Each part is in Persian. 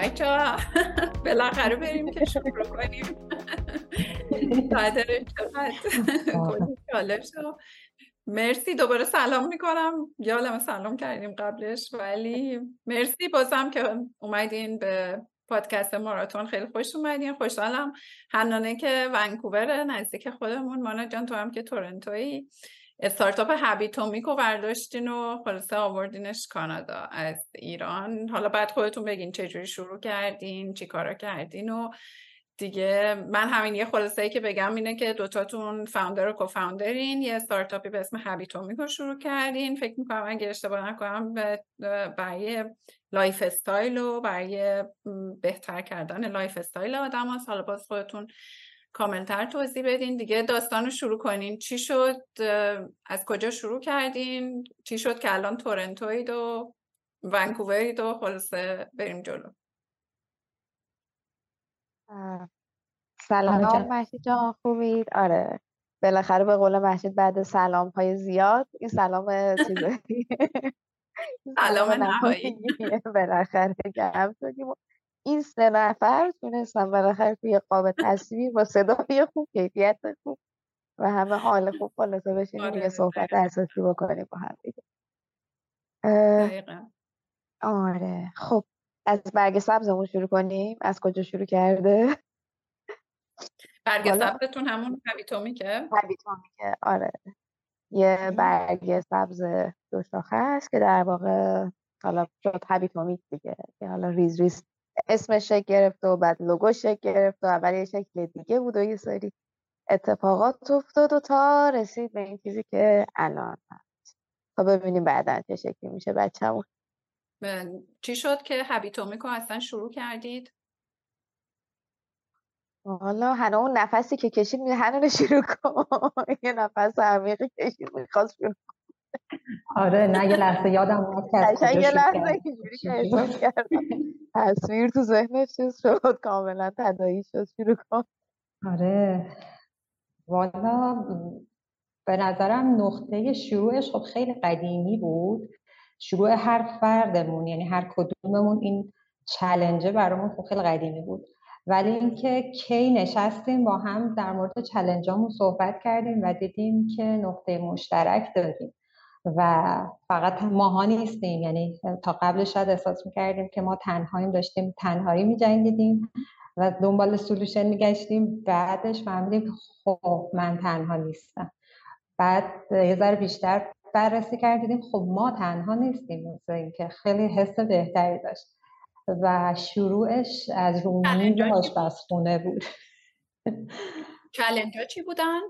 بچه ها بالاخره بریم که شروع کنیم. قدر چقدر؟ مرسی دوباره سلام می‌کنم. یادم سلام کردیم قبلش ولی مرسی بازم که اومدین به پادکست ماراتون. خیلی خوش اومدین. خوشحالم. هنانه که ونکوور نزدیک خودمون. مانا جان تو هم که تورنتوی استارتاپ هبیتومیکو برداشتین و خلاصه آوردینش کانادا از ایران. حالا بعد خودتون بگین چجوری شروع کردین چی کارا کردین و دیگه من همین یه خلاصه ای که بگم اینه که دوتاتون founder و co-founder ین یه استارتاپی به اسم Habitomic و شروع کردین. فکر می‌کنم اگه اشتباه نکنم برای lifestyle و برای بهتر کردن lifestyle آدم ها حالا باز خودتون کاملتر توضیح بدین. دیگه داستان رو شروع کنین. چی شد؟ از کجا شروع کردین؟ چی شد که الان تورنتوید و ونکوورید و خلاصه بریم جلو؟ سلام محشید جان خوبید؟ آره. بالاخره به قول محشید بعد سلام های زیاد این سلام چیزه. سلام نهایی. بالاخره گرم شدیم این سه نفر تونستم بالاخره توی قاب تصویر با صدای خوب کیفیت خوب و همه حال خوب خلاصه بشینیم آره، یه صحبت اساسی بکنیم با هم دیگه. آره. خب از برگ سبزمون شروع کنیم. از کجا شروع کرده؟ برگ سبزتون همون هویتومیکه هویتومیکه آره. یه برگ سبز دو شاخه است که در واقع حالا شد هویتومیک دیگه که حالا ریز ریز اسمش شکل گرفت و بعد لوگو شکل گرفت و اول یه شکل دیگه بود و یه سری اتفاقات افتاد و تا رسید به این چیزی که الان هست. تا ببینیم بعدا چه شکلی میشه بچه‌مون. چی شد که هبیتومیکو اصلا شروع کردید؟ حالا هنو اون نفسی که کشید می هنو شروع کن. یه نفس عمیقی کشید می‌خواست شروع آره نه یه لحظه یادم اومد که یه لحظه که تصویر تو ذهنش چیز شد کاملا تدایی شد شروع کن. آره. والا به نظرم نقطه شروعش خب خیلی قدیمی بود. شروع هر فردمون یعنی هر کدوممون این چلنجه برامون خب خیلی قدیمی بود. ولی اینکه کی نشستیم با هم در مورد چلنجامون صحبت کردیم و دیدیم که نقطه مشترک داریم. و فقط ماها نیستیم. یعنی تا قبلش شاید احساس می‌کردیم که ما تنهاییم داشتیم تنهایی میجنگیدیم و دنبال سلوشن میگشتیم بعدش فهمیدیم که خب من تنها نیستم. بعد یه ذره بیشتر بررسی کردیم خب ما تنها نیستیم مثل اینکه خیلی حس بهتری داشت و شروعش از رومی آشپزخونه بود. چلنج چی بودن؟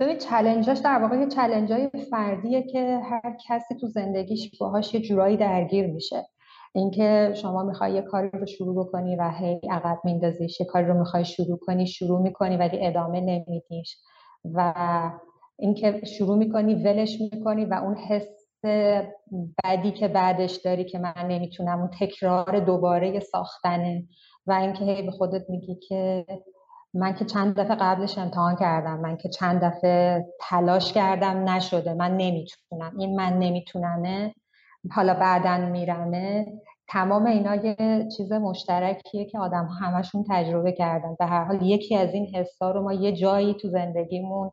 ببین چلنجاش در واقع یه های فردیه که هر کسی تو زندگیش باهاش یه جورایی درگیر میشه. اینکه شما می‌خوای یه کاری رو شروع بکنی و هی عقب میندازیش یه کاری رو می‌خوای شروع کنی شروع می‌کنی ولی ادامه نمیدیش. و اینکه شروع می‌کنی ولش می‌کنی و اون حس بعدی که بعدش داری که من نمی‌تونم اون تکرار دوباره ساختنه. و اینکه هی به خودت میگی که من که چند دفعه قبلش امتحان کردم. من که چند دفعه تلاش کردم نشده. من نمی‌تونم. این من نمیتونمه. حالا بعدا میرمه. تمام اینا یه چیز مشترکیه که آدم همشون تجربه کردن. به هر حال یکی از این حسا رو ما یه جایی تو زندگیمون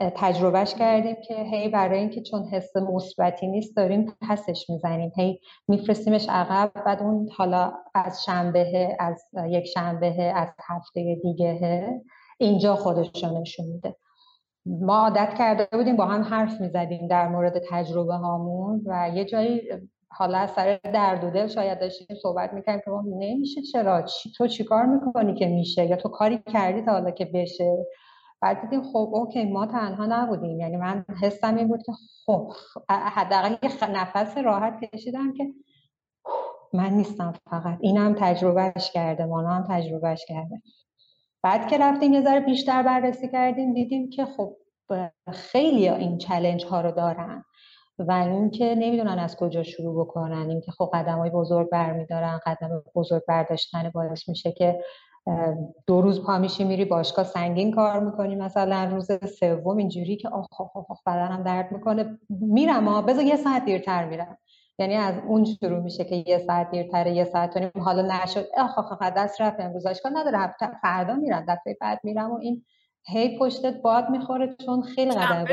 تجربهش کردیم که هی برای اینکه چون حس مثبتی نیست داریم پسش می‌زنیم. هی میفرستیمش عقب بعد اون حالا از شنبه از یک شنبه از هفته دیگه اینجا خودشون نشون میده. ما عادت کرده بودیم با هم حرف می‌زدیم در مورد تجربه هامون و یه جایی حالا از سر درد و دل شاید داشتیم صحبت می‌کنیم که نمیشه چرا؟ چی تو چیکار می‌کنی که میشه؟ یا تو کاری کردی تا حالا که بشه؟ بعد دیدیم خب اوکی ما تنها نبودیم. یعنی من حسم این بود که خب حداقل یه نفس راحت کشیدم که من نیستم فقط. اینم تجربهش کرده مانا هم تجربهش کرده. بعد که رفتیم یه ذره بیشتر بررسی کردیم دیدیم که خب خیلی این چلنج ها رو دارن. و اینکه نمی‌دونن از کجا شروع بکنن. اینکه خب قدم های بزرگ برمیدارن قدم بزرگ برداشتن باعث میشه که دو روز پا میشی میری باشگاه سنگین کار می‌کنی مثلا روز سوم اینجوری که آخ آخ آخ بدنم درد می‌کنه. میرم ها بذار یه ساعت دیرتر میرم. یعنی از اون شروع میشه که یه ساعت دیرتره یه ساعت و نیم. حالا نشد. آخ آخ دست رفت. امروز اشکال نداره. فردا میرم. دفعه بعد میرم و این هی پشتت باد می‌خوره چون خیلی قدر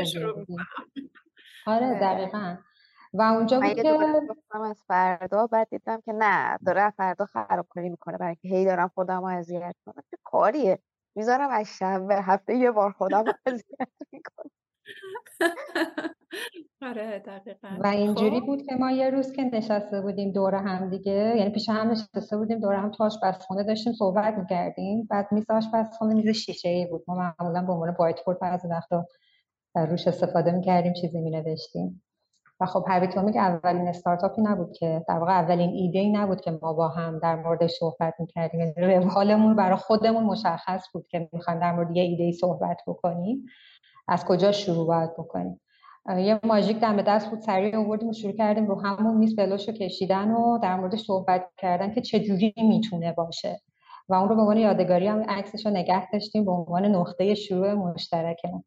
آره دقیقا. و اونجا بود که از فردا بعد دیدم که نه داره فردا خرابکاری می‌کنه برای که هی دارم خودم رو اذیت کنم چه کاریه؟ می‌ذارم از شنبه هفته یه بار خودم رو اذیت می‌کنم. آره دقیقا. و اینجوری خب. بود که ما یه روز که نشسته بودیم دور هم دیگه یعنی پیش هم نشسته بودیم دور هم تو آشپزخونه داشتیم صحبت می‌کردیم. بعد میز آشپزخونه میز شیشه ای بود. ما معمولا به عنوان وایت بورد بعضی وقتا روش استفاده می‌کردیم چیزی مینوشتیم. و خب هویتومیک اولین استارتاپی نبود که در واقع اولین ایده ای نبود که ما با هم در مورد صحبت می‌کردیم. یعنی حالمون برای خودمون مشخص بود که می‌خوایم در مورد یه ایده ای صحبت بکنیم. از کجا شروع باید بکنیم؟ یه ماژیک دم دست بود سریع آوردیم و شروع کردیم رو همون میز بلوش رو کشیدن و در موردش صحبت کردن که چه جوری می‌تونه باشه. و اون رو به عنوان یادگاری هم عکسش رو نگه داشتیم به عنوان نقطه شروع مشترکمون.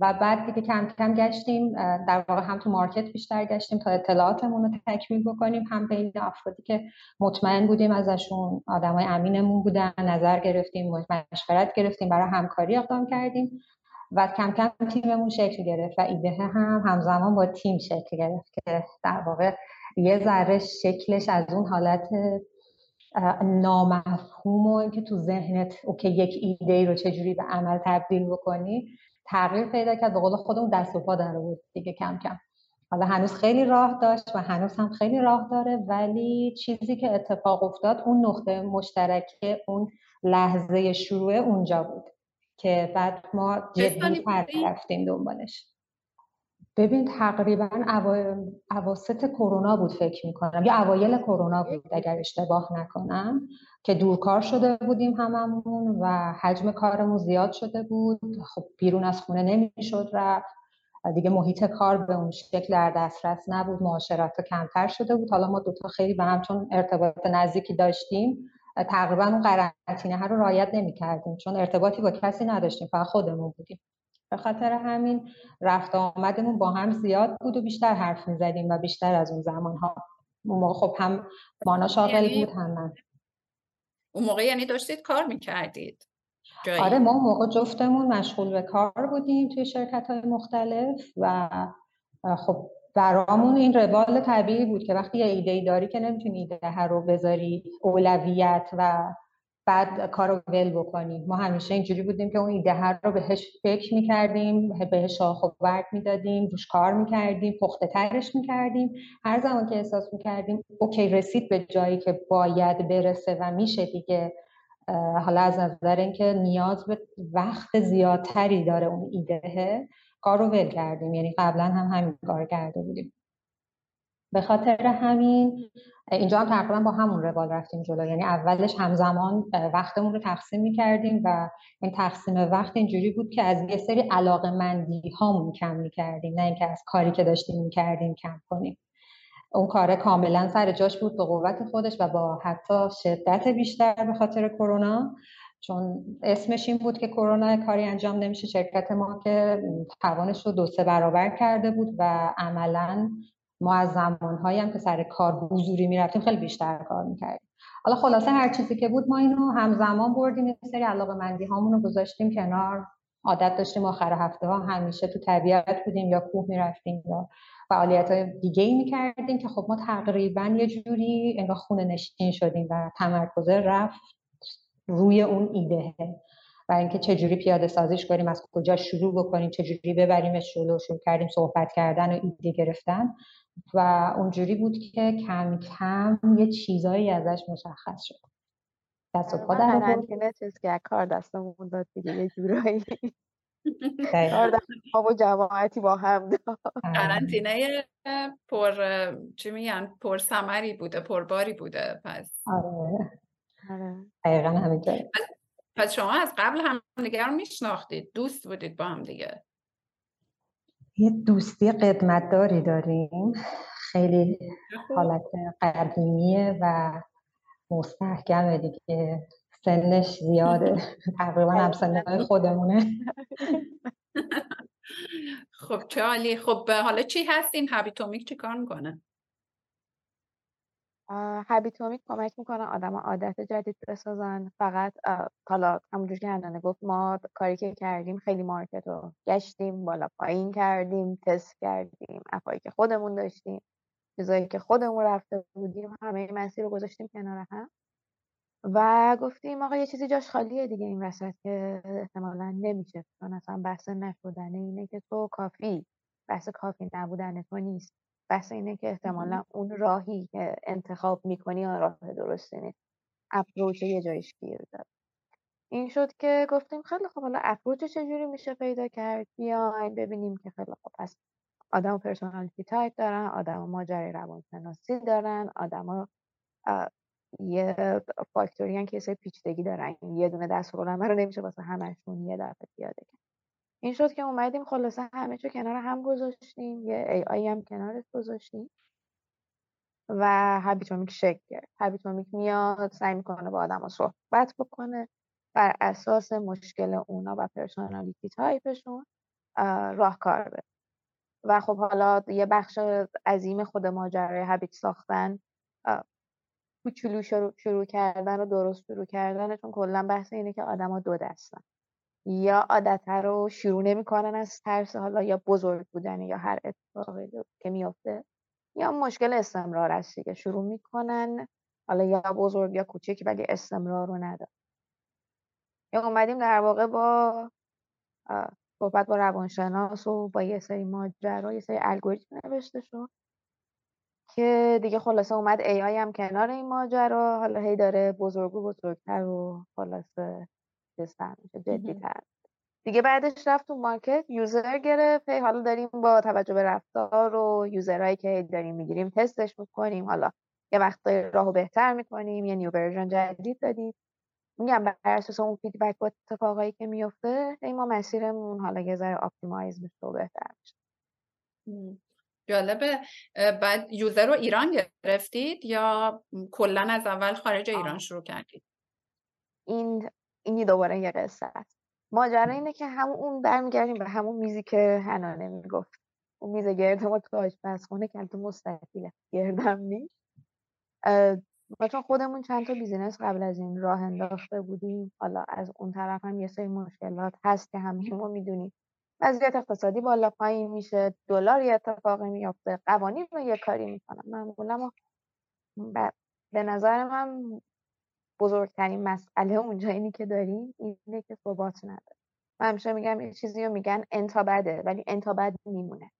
و بعد دیگه کم کم گشتیم در واقع هم تو مارکت بیشتر گشتیم تا اطلاعاتمون رو تکمیل بکنیم. هم بین افرادی که مطمئن بودیم ازشون آدمای امینمون بودن نظر گرفتیم مشورت گرفتیم برای همکاری اقدام کردیم و کم کم تیممون شکل گرفت و ایده هم همزمان با تیم شکل گرفت که در واقع یه ذره شکلش از اون حالت نامفهوم و اینکه تو ذهنت اوکی یک ایده ای رو چجوری به عمل تبدیل بکنی تغییر پیدا کرد. به قول خودمون دست و پا در بود دیگه کم کم. حالا هنوز خیلی راه داشت و هنوز هم خیلی راه داره ولی چیزی که اتفاق افتاد اون نقطه مشترک اون لحظه شروع اونجا بود که بعد ما جدی رفتیم دنبالش. ببین تقریبا اواسط کرونا بود فکر می‌کنم یا اوایل کرونا بود اگر اشتباه نکنم که دورکار شده بودیم هممون و حجم کارمون زیاد شده بود. خب بیرون از خونه نمی‌شد و دیگه محیط کار به اون شکل در دسترس نبود. معاشرت کمتر شده بود. حالا ما دوتا خیلی به هم چون ارتباط نزدیکی داشتیم تقریبا اون قرنطینه رو رعایت نمی کردیم چون ارتباطی با کسی نداشتیم فقط خودمون بودیم. به خاطر همین رفت آمدمون با هم زیاد بود و بیشتر حرف می زدیم و بیشتر از اون زمان ها اون موقع خب هم مانا شاغل یعنی بود هم من. اون موقع یعنی داشتید کار می‌کردید؟ آره ما موقع جفتمون مشغول به کار بودیم توی شرکت های مختلف و خب برامون این روال طبیعی بود که وقتی یه ایده ای داری که نمی‌تونی ایده رو بذاری اولویت و بعد کار رو ول بکنیم. ما همیشه اینجوری بودیم که اون ایده هر رو بهش فکر می‌کردیم بهش شاخ و برگ می‌دادیم روش کار می‌کردیم پخته ترش می‌کردیم. هر زمان که احساس می‌کردیم اوکی رسید به جایی که باید برسه و میشه دیگه حالا از نظر اینکه نیاز به وقت زیادتری داره اون ایده کار رو ول کردیم. یعنی قبلا هم همین کار کرده بودیم. به خاطر همین اینجا هم تقریبا با همون روال رفتیم جلو. یعنی اولش همزمان وقتمون رو تقسیم می‌کردیم و این تقسیم وقت اینجوری بود که از یه سری علاقه مندی هامون کم می‌کردیم. نه اینکه از کاری که داشتیم می‌کردیم کم کنیم. اون کار کاملا سر جاش بود به قوت خودش و با حتی شدت بیشتر به خاطر کرونا. چون اسمش این بود که کرونا کاری انجام نمیشه شرکت ما که توانش رو دو سه برابر کرده بود و عملا ما از زمانهایی هم که سر کار حضوری می‌رفتیم خیلی بیشتر کار می‌کردیم. حالا خلاصه هر چیزی که بود ما اینو همزمان بردیم یه سری علاقه مندی هامون رو گذاشتیم کنار. عادت داشتیم آخر هفته ها همیشه تو طبیعت بودیم یا کوه می‌رفتیم یا فعالیت های دیگه ای می‌کردیم که خب ما تقریبا یه جوری انگار خونه نشین شدیم و تمرکز رفت روی اون ایده. و اینکه چجوری پیاده سازیش کنیم از کجا شروع بکنیم چجوری ببریمش جلو شروع کردیم صحبت کردن و ایده گرفتن. و اونجوری بود که کم کم یه چیزایی ازش مشخص شد. دست و پا در چیز که کار دستمون داد دیگه یه جورایی. کار و جماعتی با هم قرنطینه پر چی میگن پر سمری بوده پرباری بوده. پس آره. آره. دقیقا همینطور پس شما از قبل هم دیگه رو میشناختید. دوست بودید با هم دیگه. یه دوستی قدمتداری داریم. خیلی حالت قدیمیه و مستحکمه دیگه. سنش زیاده. تقریبا هم سنهای خودمونه. خب چه عالی. خب حالا چی هستین؟ هابیتومیک چی کار می‌کنه؟ هبیتومیک کمک می‌کنن آدم عادت جدید بسازن. فقط حالا همونجور که هنانه گفت ما کاری که کردیم خیلی مارکت رو گشتیم بالا پایین کردیم تست کردیم اپایی که خودمون داشتیم چیزایی که خودمون رفته بودیم همه مسیر رو گذاشتیم کنار هم. و گفتیم آقا یه چیزی جاش خالیه دیگه این وسط که احتمالا نمیشه چون اصلا بحث نشدنه اینه که تو کافی بحث کافی نبودن تو نیست. بحث اینه که احتمالا اون راهی که انتخاب می‌کنی راه درستی نیست approach یه جایش گیر داره. این شد که گفتیم خیلی خب حالا approach چجوری میشه پیدا کرد؟ بیاین ببینیم که خیلی خب پس آدم personality type دارن آدم ماجرای روانشناسی دارن آدم یه فاکتوری که پیچیدگی دارن. یه دونه دست رو نمیشه واسه همشون یه دفعه پیاده کرد. این شد که اومدیم خلاصه همه چو کنار هم گذاشتیم یه AI هم کنارش گذاشتیم و Habitomic شکل گرفت. Habitomic میاد سعی می‌کنه با آدم صحبت بکنه بر اساس مشکل اونا و personality type شون راهکار بده. و خب حالا یه بخش عظیم خود ماجرای هابیت ساختن کوچولو شروع, شروع کردن و درست شروع کردن چون کلا بحث اینه که آدما دو دستن. یا عادت رو شروع نمی‌کنن از ترس حالا یا بزرگ بودن یا هر اتفاقی که میفته یا مشکل استمرار است دیگه. شروع می‌کنن حالا یا بزرگ یا کوچک ولی استمرار رو نداره یا اومدیم در واقع با صحبت با روانشناس و با یه سری ماجرا یه سری الگوریتم نوشته شد که دیگه خلاصه اومد AI هم کنار این ماجرا حالا هی داره بزرگ و بزرگتر و خلاصه چیزتر میشه جدی تر. دیگه بعدش رفت تو market user گرفت حالا داریم با توجه به رفتار و user هایی که داریم می‌گیریم تستش می‌کنیم. حالا یه وقت راهو بهتر می‌کنیم یه new version جدید دادیم. میگم بر اساس اون feedback با اتفاقایی که میفته این ما مسیرمون حالا یه ذره optimize میشه و بهتر میشه. جالبه. بعد user رو ایران گرفتید یا کلا از اول خارج ایران شروع کردید؟ این اینی دوباره یه قصه است. ماجرا اینه که همون اون برمیگردیم به همون میزی که حنانه می‌گفت. اون میز گرد ما تو آشپزخونه که تو مستطیله گردم نیست. ما چون خودمون چند تا بیزینس قبل از این راه انداخته بودیم حالا از اون طرف هم یه سری مشکلات هست که همه ما می‌دونیم. وضعیت اقتصادی بالا پایین میشه دلار یه اتفاقی میافته قوانین رو یه کاری می‌کنن معمولا به نظر من بزرگترین مسئله اونجا اینی که داریم اینه که ثبات نداره. من همیشه میگم یه چیزی رو میگن انتا بده ولی انتا بد میمونه.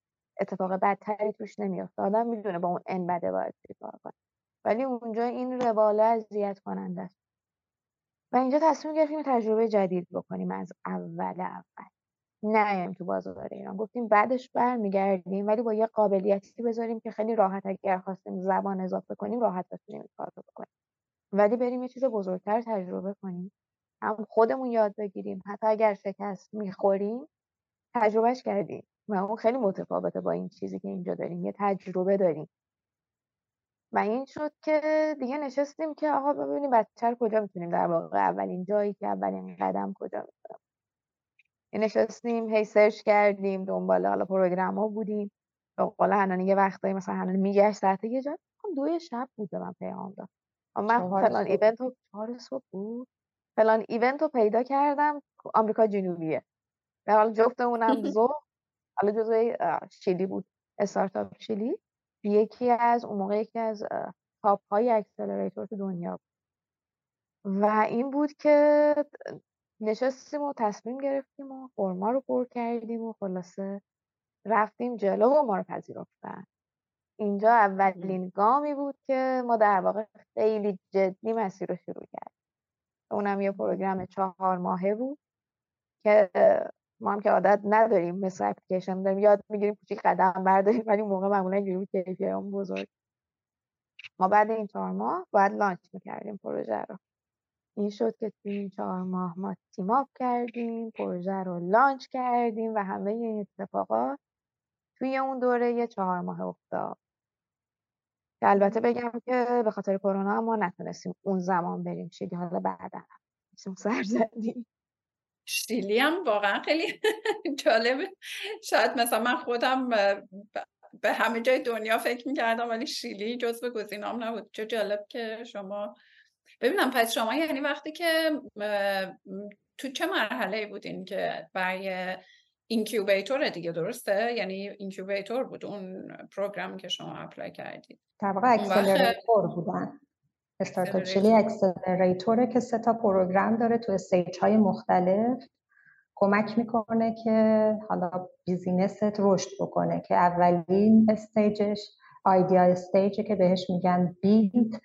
اتفاق بدتری توش نمیافته. آدم می‌دونه با اون ان بده باید چیکار کنه. ولی اونجا این رواله اذیت کننده است. و اینجا تصمیم گرفتیم تجربه جدید بکنیم از اول اول. نه تو بازار ایران. گفتیم بعدش برمیگردیم ولی با یه قابلیتی بذاریم که خیلی راحت اگر خواستیم زبان اضافه کنیم راحت بتونیم کار بکنیم. ولی بریم یه چیز بزرگتر تجربه کنیم. هم خودمون یاد بگیریم. حتی اگر شکست می‌خوریم تجربهش کردیم. و اون خیلی متفاوته با این چیزی که اینجا داریم. یه تجربه داریم. و این شد که دیگه نشستیم که آقا ببینیم بچه کجا می‌تونیم در واقع اولین جایی که اولین قدم کجا می‌تونیم. نشستیم هی search کردیم دنبال حالا program ها بودیم قول حنانه یه وقتایی مثلا حنانه میگشت ساعت یه جا. دوی شب بود به من پیام داد. من فلان event رو چهار صبح بود. فلان event رو پیدا کردم آمریکا جنوبیه. به حال جفتمونم زو حالا جزو شیلی بود Start-Up Chile. یکی از اون موقع یکی از top های accelerator تو دنیا بود. و این بود که نشستیم و تصمیم گرفتیم و فرما رو پر کردیم و خلاصه رفتیم جلو و ما رو پذیرفتن. اینجا اولین گامی بود که ما در واقع خیلی جدی مسیر رو شروع کردیم. اونم یه program چهار ماهه بود که ما هم که عادت نداریم مثل اپلیکیشن داریم. یاد می‌گیریم کوچیک قدم برداریم ولی موقع معمولا اینجوری بود که اون بزرگ. ما بعد این چهار ماه باید لانچ می‌کردیم پروژه رو. این شد که توی این چهار ماه ما تیم آپ کردیم پروژه رو لانچ کردیم و همه این اتفاقات توی اون دوره یه چهار ماه افتاد. که البته بگم که به خاطر کرونا ما نتونستیم اون زمان بریم شیلی. حالا بعدا سر زدیم. شیلی هم واقعا خیلی جالبه. شاید مثلا من خودم به همه جای دنیا فکر می‌کردم ولی شیلی جزو گزینام نبود. چه جالب که شما ببینم پس شما یعنی وقتی که تو چه مرحله بودین که برای incubator دیگه درسته؟ یعنی incubator بود اون program که شما apply کردید. در واقع accelerator بودن. Start-Up Chile accelerator ه که سه تا program داره تو stage های مختلف. کمک می‌کنه که حالا business ت رشد بکنه که اولین stage ش idea stage ه که بهش میگن build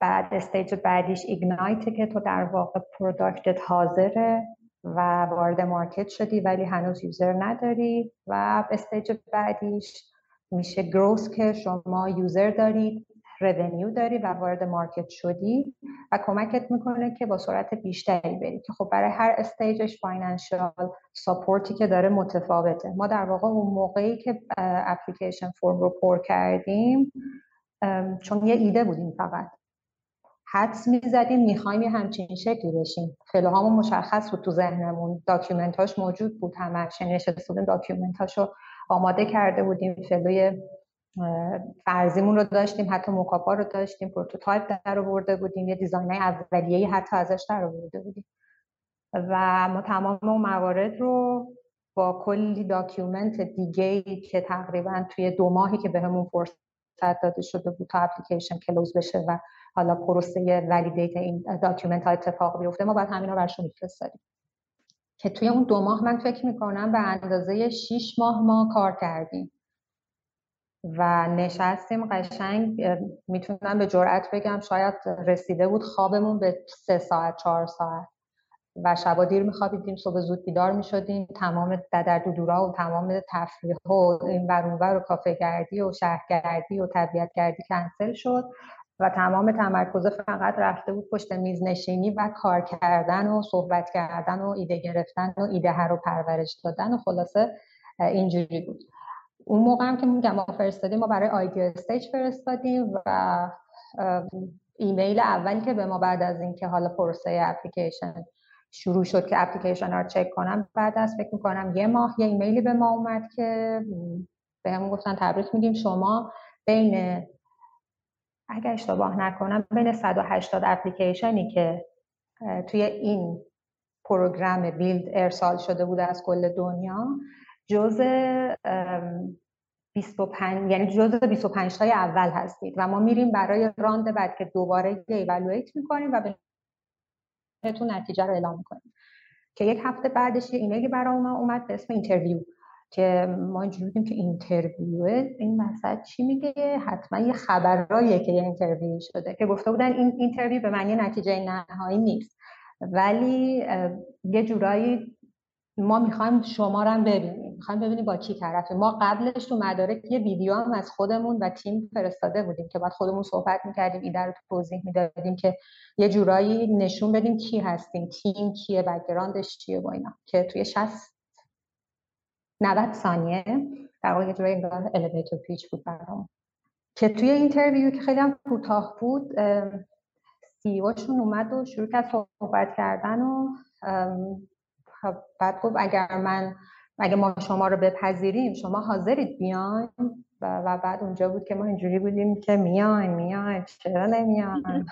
بعد stage بعدیش Ignite ه که تو در واقع product ت حاضره. و وارد market شدی ولی هنوز user نداری و stage بعدیش میشه growth که شما user دارید revenue داری و وارد market شدی و کمکت می‌کنه که با سرعت بیشتری بری که خب برای هر stage ش financial support ی که داره متفاوته. ما در واقع اون موقعی که application form رو پر کردیم چون یه ایده بودیم فقط. حدس می‌زدیم می‌خوایم یه همچین شکلی بشیم. flow هامون مشخص بود تو ذهنمون. document اش موجود بود همش نشسته بودیم document اشو آماده کرده بودیم. flow ی فرضیمون رو داشتیم حتی mockup ا رو داشتیم. prototype در آورده بودیم. یه design اولیه‌ای حتی ازش در آورده بودیم. و ما تمام اون موارد رو با کلی document دیگه که تقریبا توی دو ماهی که بهمون به فرصت داده شده بود تا application close بشه و حالا پروسه validate این document ها اتفاق بیفته ما باید همینا برشون میفرستادیم. که توی اون دو ماه من فکر می‌کنم به اندازه 6 ماه ما کار کردیم. و نشستیم قشنگ می‌تونم به جرئت بگم شاید رسیده بود خوابمون به سه ساعت چهار ساعت. و شبا دیر میخوابیدیم صبح زود بیدار می‌شدیم. تمام ددر دودورا و تمام تفریح و این ور و کافه گردی و شهرگردی و طبیعت گردی کنسل شد. و تمام تمرکز فقط رفته بود پشت میز نشینی و کار کردن و صحبت کردن و ایده گرفتن و ایده هر رو پرورش دادن و خلاصه اینجوری بود. اون موقع هم که میگم ما فرستادیم ما برای idea stage فرستادیم و ایمیل اولی که به ما بعد از اینکه حالا پروسه اپلیکیشن شروع شد که اپلیکیشن رو چک کنم بعد از فکر می‌کنم یه ماه یه ایمیلی به ما اومد که بهمون گفتن تبریک میگیم. شما بین اگر اشتباه نکنم بین 180 اپلیکیشنی که توی این program build ارسال شده بوده از کل دنیا جز 25 یعنی جز 25 تای اول هستید و ما میریم برای round بعد که دوباره evaluate می‌کنیم و بهتون نتیجه رو اعلام می‌کنیم. که یک هفته بعدش یه ایمیلی برای ما اومد به اسم interview که ما اینجوری بودیم که interview. این مثلا چی میگه؟ حتما یه خبراییه که یه interview شده که گفته بودن این interview به معنی نتیجه نهایی نیست. ولی یه جورایی ما می‌خوایم شما رو هم ببینیم. می‌خوایم ببینیم با کی طرفن. ما قبلش تو مدارک یه ویدیو هم از خودمون و تیم فرستاده بودیم که بعد خودمون صحبت می‌کردیم ایده رو توضیح می‌دادیم که یه جورایی نشون بدیم کی هستیم تیم کیه background ش چیه با اینا. که توی 60 90 ثانیه. در واقع یه جورایی انگار elevator pitch بود برام. که توی interview که خیلی هم کوتاه بود سی شون اومد و شروع کرد صحبت کردن و بعد گفت اگر من اگه ما شما رو بپذیریم شما حاضرید بیاین و بعد اونجا بود که ما اینجوری بودیم که میاین میاین چرا نمیاین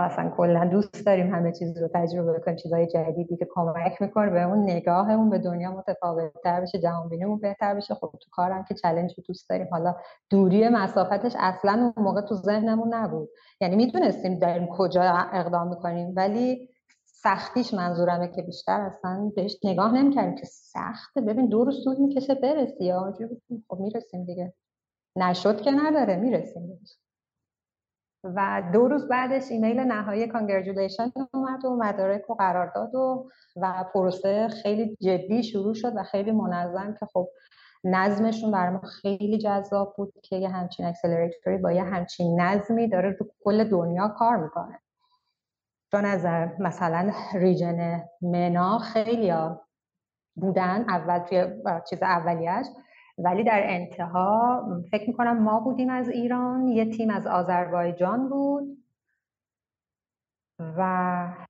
اصلا کلا دوست داریم همه چیز رو تجربه کنیم چیزای جدیدی که کمک می‌کنه به اون نگاهمون به دنیا متفاوت تر بشه جهان بینیمون بهتر بشه. خب تو کارم که چلنج رو دوست داریم. حالا دوری مسافتش اصلا اون موقع تو ذهنمون نبود. یعنی می‌دونستیم داریم کجا اقدام می‌کنیم ولی سختیش منظورمه که بیشتر اصلا بهش نگاه نمی‌کردیم که سخته. ببین دو روز طول می‌کشه برسی یا خب می‌رسیم دیگه. نشد که نداره می‌رسیم. و دو روز بعدش ایمیل نهایی کانگرجولیشن اومد و مدارک و قرار داد و و پروسه خیلی جدی شروع شد و خیلی منظم که خب نظمشون برای ما خیلی جذاب بود که یه همچین اکسلراتوری با یه همچین نظمی داره رو کل دنیا کار می‌کنه. چون از مثلا ریجن منا خیلی بودن اول توی چیز اولیش ولی در انتها فکر می‌کنم ما بودیم از ایران یه تیم از آذربایجان بود و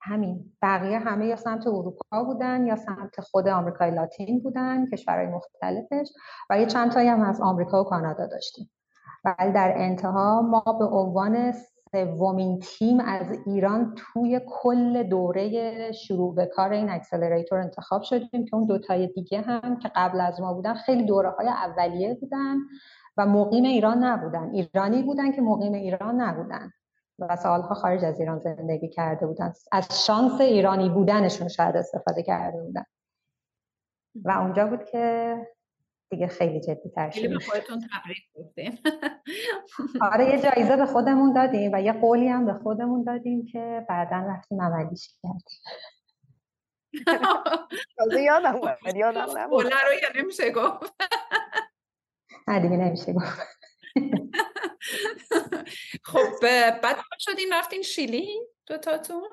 همین بقیه همه یا سمت اروپا بودن یا سمت خود آمریکای لاتین بودن کشورهای مختلفش و یه چند تایی هم از آمریکا و کانادا داشتیم. ولی در انتها ما به عنوان سومین تیم از ایران توی کل دوره شروع به کار این اکسلراتور انتخاب شدیم که اون دوتای دیگه هم که قبل از ما بودن خیلی دوره های اولیه بودن و مقیم ایران نبودن. ایرانی بودن که مقیم ایران نبودن و سالها خارج از ایران زندگی کرده بودن. از شانس ایرانی بودنشون شاید استفاده کرده بودن. و اونجا بود که دیگه خیلی جدی تر شد به خودتون تبریک گفتیم. آره یه جایزه به خودمون دادیم و یه قولی هم به خودمون دادیم که بعدا رفتیم عملیش کردیم. تازه یادم اومد یادم نمون رو یا نمیشه گفت. نه دیگه نمیشه گفت. خب بعد شدیم؟ رفتین شیلی دوتاتون؟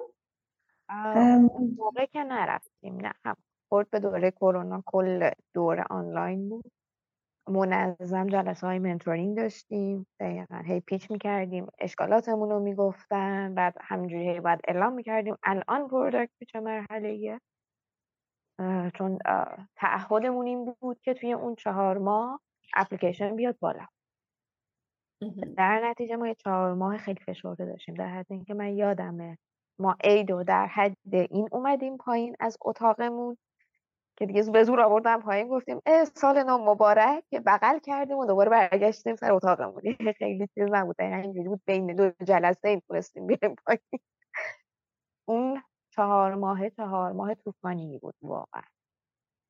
موقع که نرفتیم نه هم خورد به دوره کرونا کل دوره آنلاین بود. منظم جلسه های منتورینگ داشتیم. دقیقا هی پیچ می‌کردیم اشکالاتمون رو می‌گفتن بعد همینجوری هی باید اعلام می‌کردیم. الان پرودکت چه مرحله چون تعهدمون این بود که توی اون چهار ماه اپلیکیشن بیاد بالا. در نتیجه ما یه چهار ماه خیلی فشرده داشتیم در حد اینکه من یادمه. ما عید در حد این اومدیم پایین از اتاقمون. که دیگه به زور آوردم پایین گفتیم اه سال نو مبارک بغل کردیم و دوباره برگشتیم سر اتاقمون. خیلی چیز نبود اینجوری بود بین دو جلسه این تونستیم بیریم پایین. اون چهار ماه چهار ماه طوفانی بود واقعا.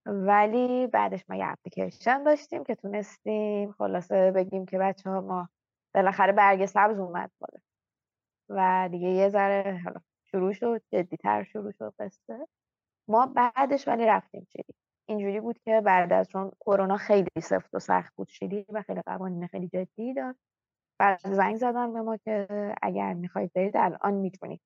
ولی بعدش ما یه اپلیکیشن داشتیم که تونستیم خلاصه بگیم که بچه ها ما بالاخره برگ سبز اومد بالا. و دیگه یه ذره حالا شروع شد جدیتر شروع شد قصه. ما بعدش ولی رفتیم شیلی اینجوری بود که بعد از چون کرونا خیلی سفت و سخت بود شیلی و خیلی قوانین خیلی جدی داشت. بعد زنگ زدن به ما که اگر می‌خواید برید الان می‌تونید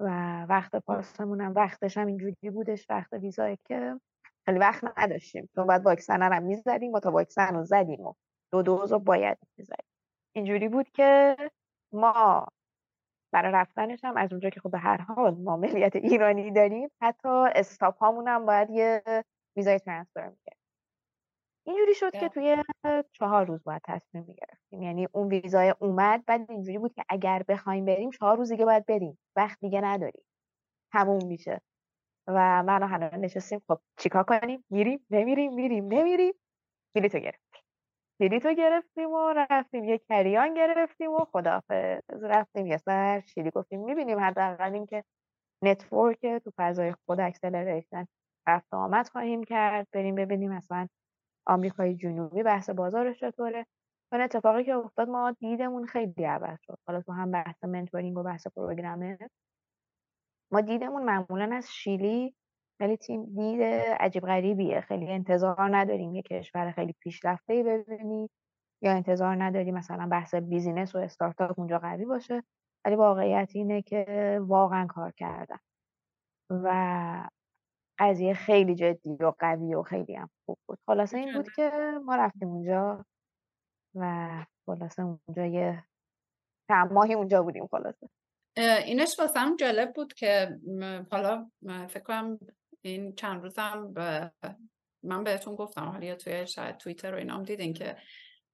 و وقت پاسمون هم وقتش هم اینجوری بودش وقت ویزایی که خیلی وقت نداشتیم. چون بعد واکسن هم می‌زدیم و تا واکسن رو زدیم و دو دوز رو باید می‌زدیم. اینجوری بود که ما برای رفتنش هم از اونجا که خب به هر حال ما ملیت ایرانی داریم حتی استاپ هامون هم باید یه ویزای ترانسفر میگه اینجوری شد که توی چهار روز باید تصمیم می‌گرفتیم. یعنی اون ویزای اومد بعد اینجوری بود که اگر بخوایم بریم چهار روز دیگه باید بریم. وقت دیگه نداریم. تموم میشه. و من و حنان نشستیم خب چیکار کنیم؟ میریم نمیریم میریم نمیریم. بلیتو گرفتیم. بلیتو گرفتیم و رفتیم یه کریان گرفتیم و خدافظ رفتیم. یه سر شیلی گفتیم می‌بینیم حداقل اینکه نتورک تو فضای خود اکسلریشن رفت آمد خواهیم کرد. بریم ببینیم مثلا آمریکای جنوبی بحث بازارش چطوره. اون اتفاقی که افتاد ما دیدمون خیلی عوض شد. حالا تو هم بحث منتورینگ و بحث پروگرامه. ما دیدمون معمولا از شیلی خیلی تیم دید عجیب غریبیه. خیلی انتظار نداریم یه کشور خیلی پیشرفته ای ببینی یا انتظار نداریم مثلا بحث بیزینس و استارتاپ اونجا قوی باشه ولی واقعیت اینه که واقعا کار کردن و قضیه خیلی جدی و قوی و خیلی هم خوب بود. خلاصه این بود که ما رفتیم اونجا و خلاصه اونجا یه چند ماهی اونجا بودیم خلاصه. اینش واسم جالب بود که حالا فکر کنم این چند روزم من بهتون گفتم حالا توی شاید توییتر و اینام دیدین که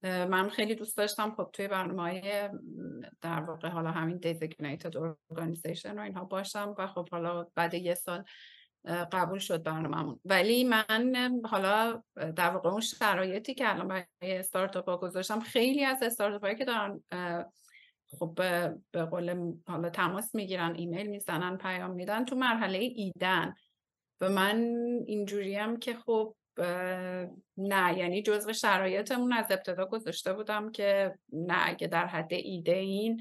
من خیلی دوست داشتم خب توی برنامه در واقع حالا همین دیزیگنیتد ارگانیزیشن و اینها باشم و خب حالا بعد یه سال قبول شد برنامهمون. ولی من حالا در واقع اون شرایطی که الان برای استارتاپ ها گذاشتم خیلی از استارتاپ هایی که دارن خب به قول حالا تماس می‌گیرن ایمیل می‌زنن پیام میدن تو مرحله ایدن. و من اینجوریم که خب نه. یعنی جزو شرایطمون از ابتدا گذاشته بودم که نه اگه در حد ایده این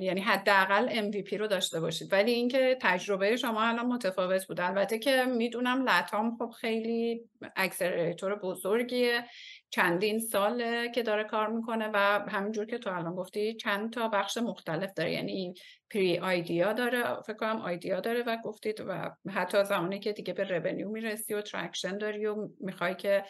یعنی حداقل MVP رو داشته باشید. ولی اینکه تجربه شما الان متفاوت بود. البته که می‌دونم لتام خب خیلی اکسلراتور بزرگیه. چندین ساله که داره کار می‌کنه و همینجور که تو الان گفتی چند تا بخش مختلف داره. یعنی pre-idea داره فکر کنم idea داره و گفتید و حتی زمانی که دیگه به revenue می‌رسی و traction داری و می‌خوای که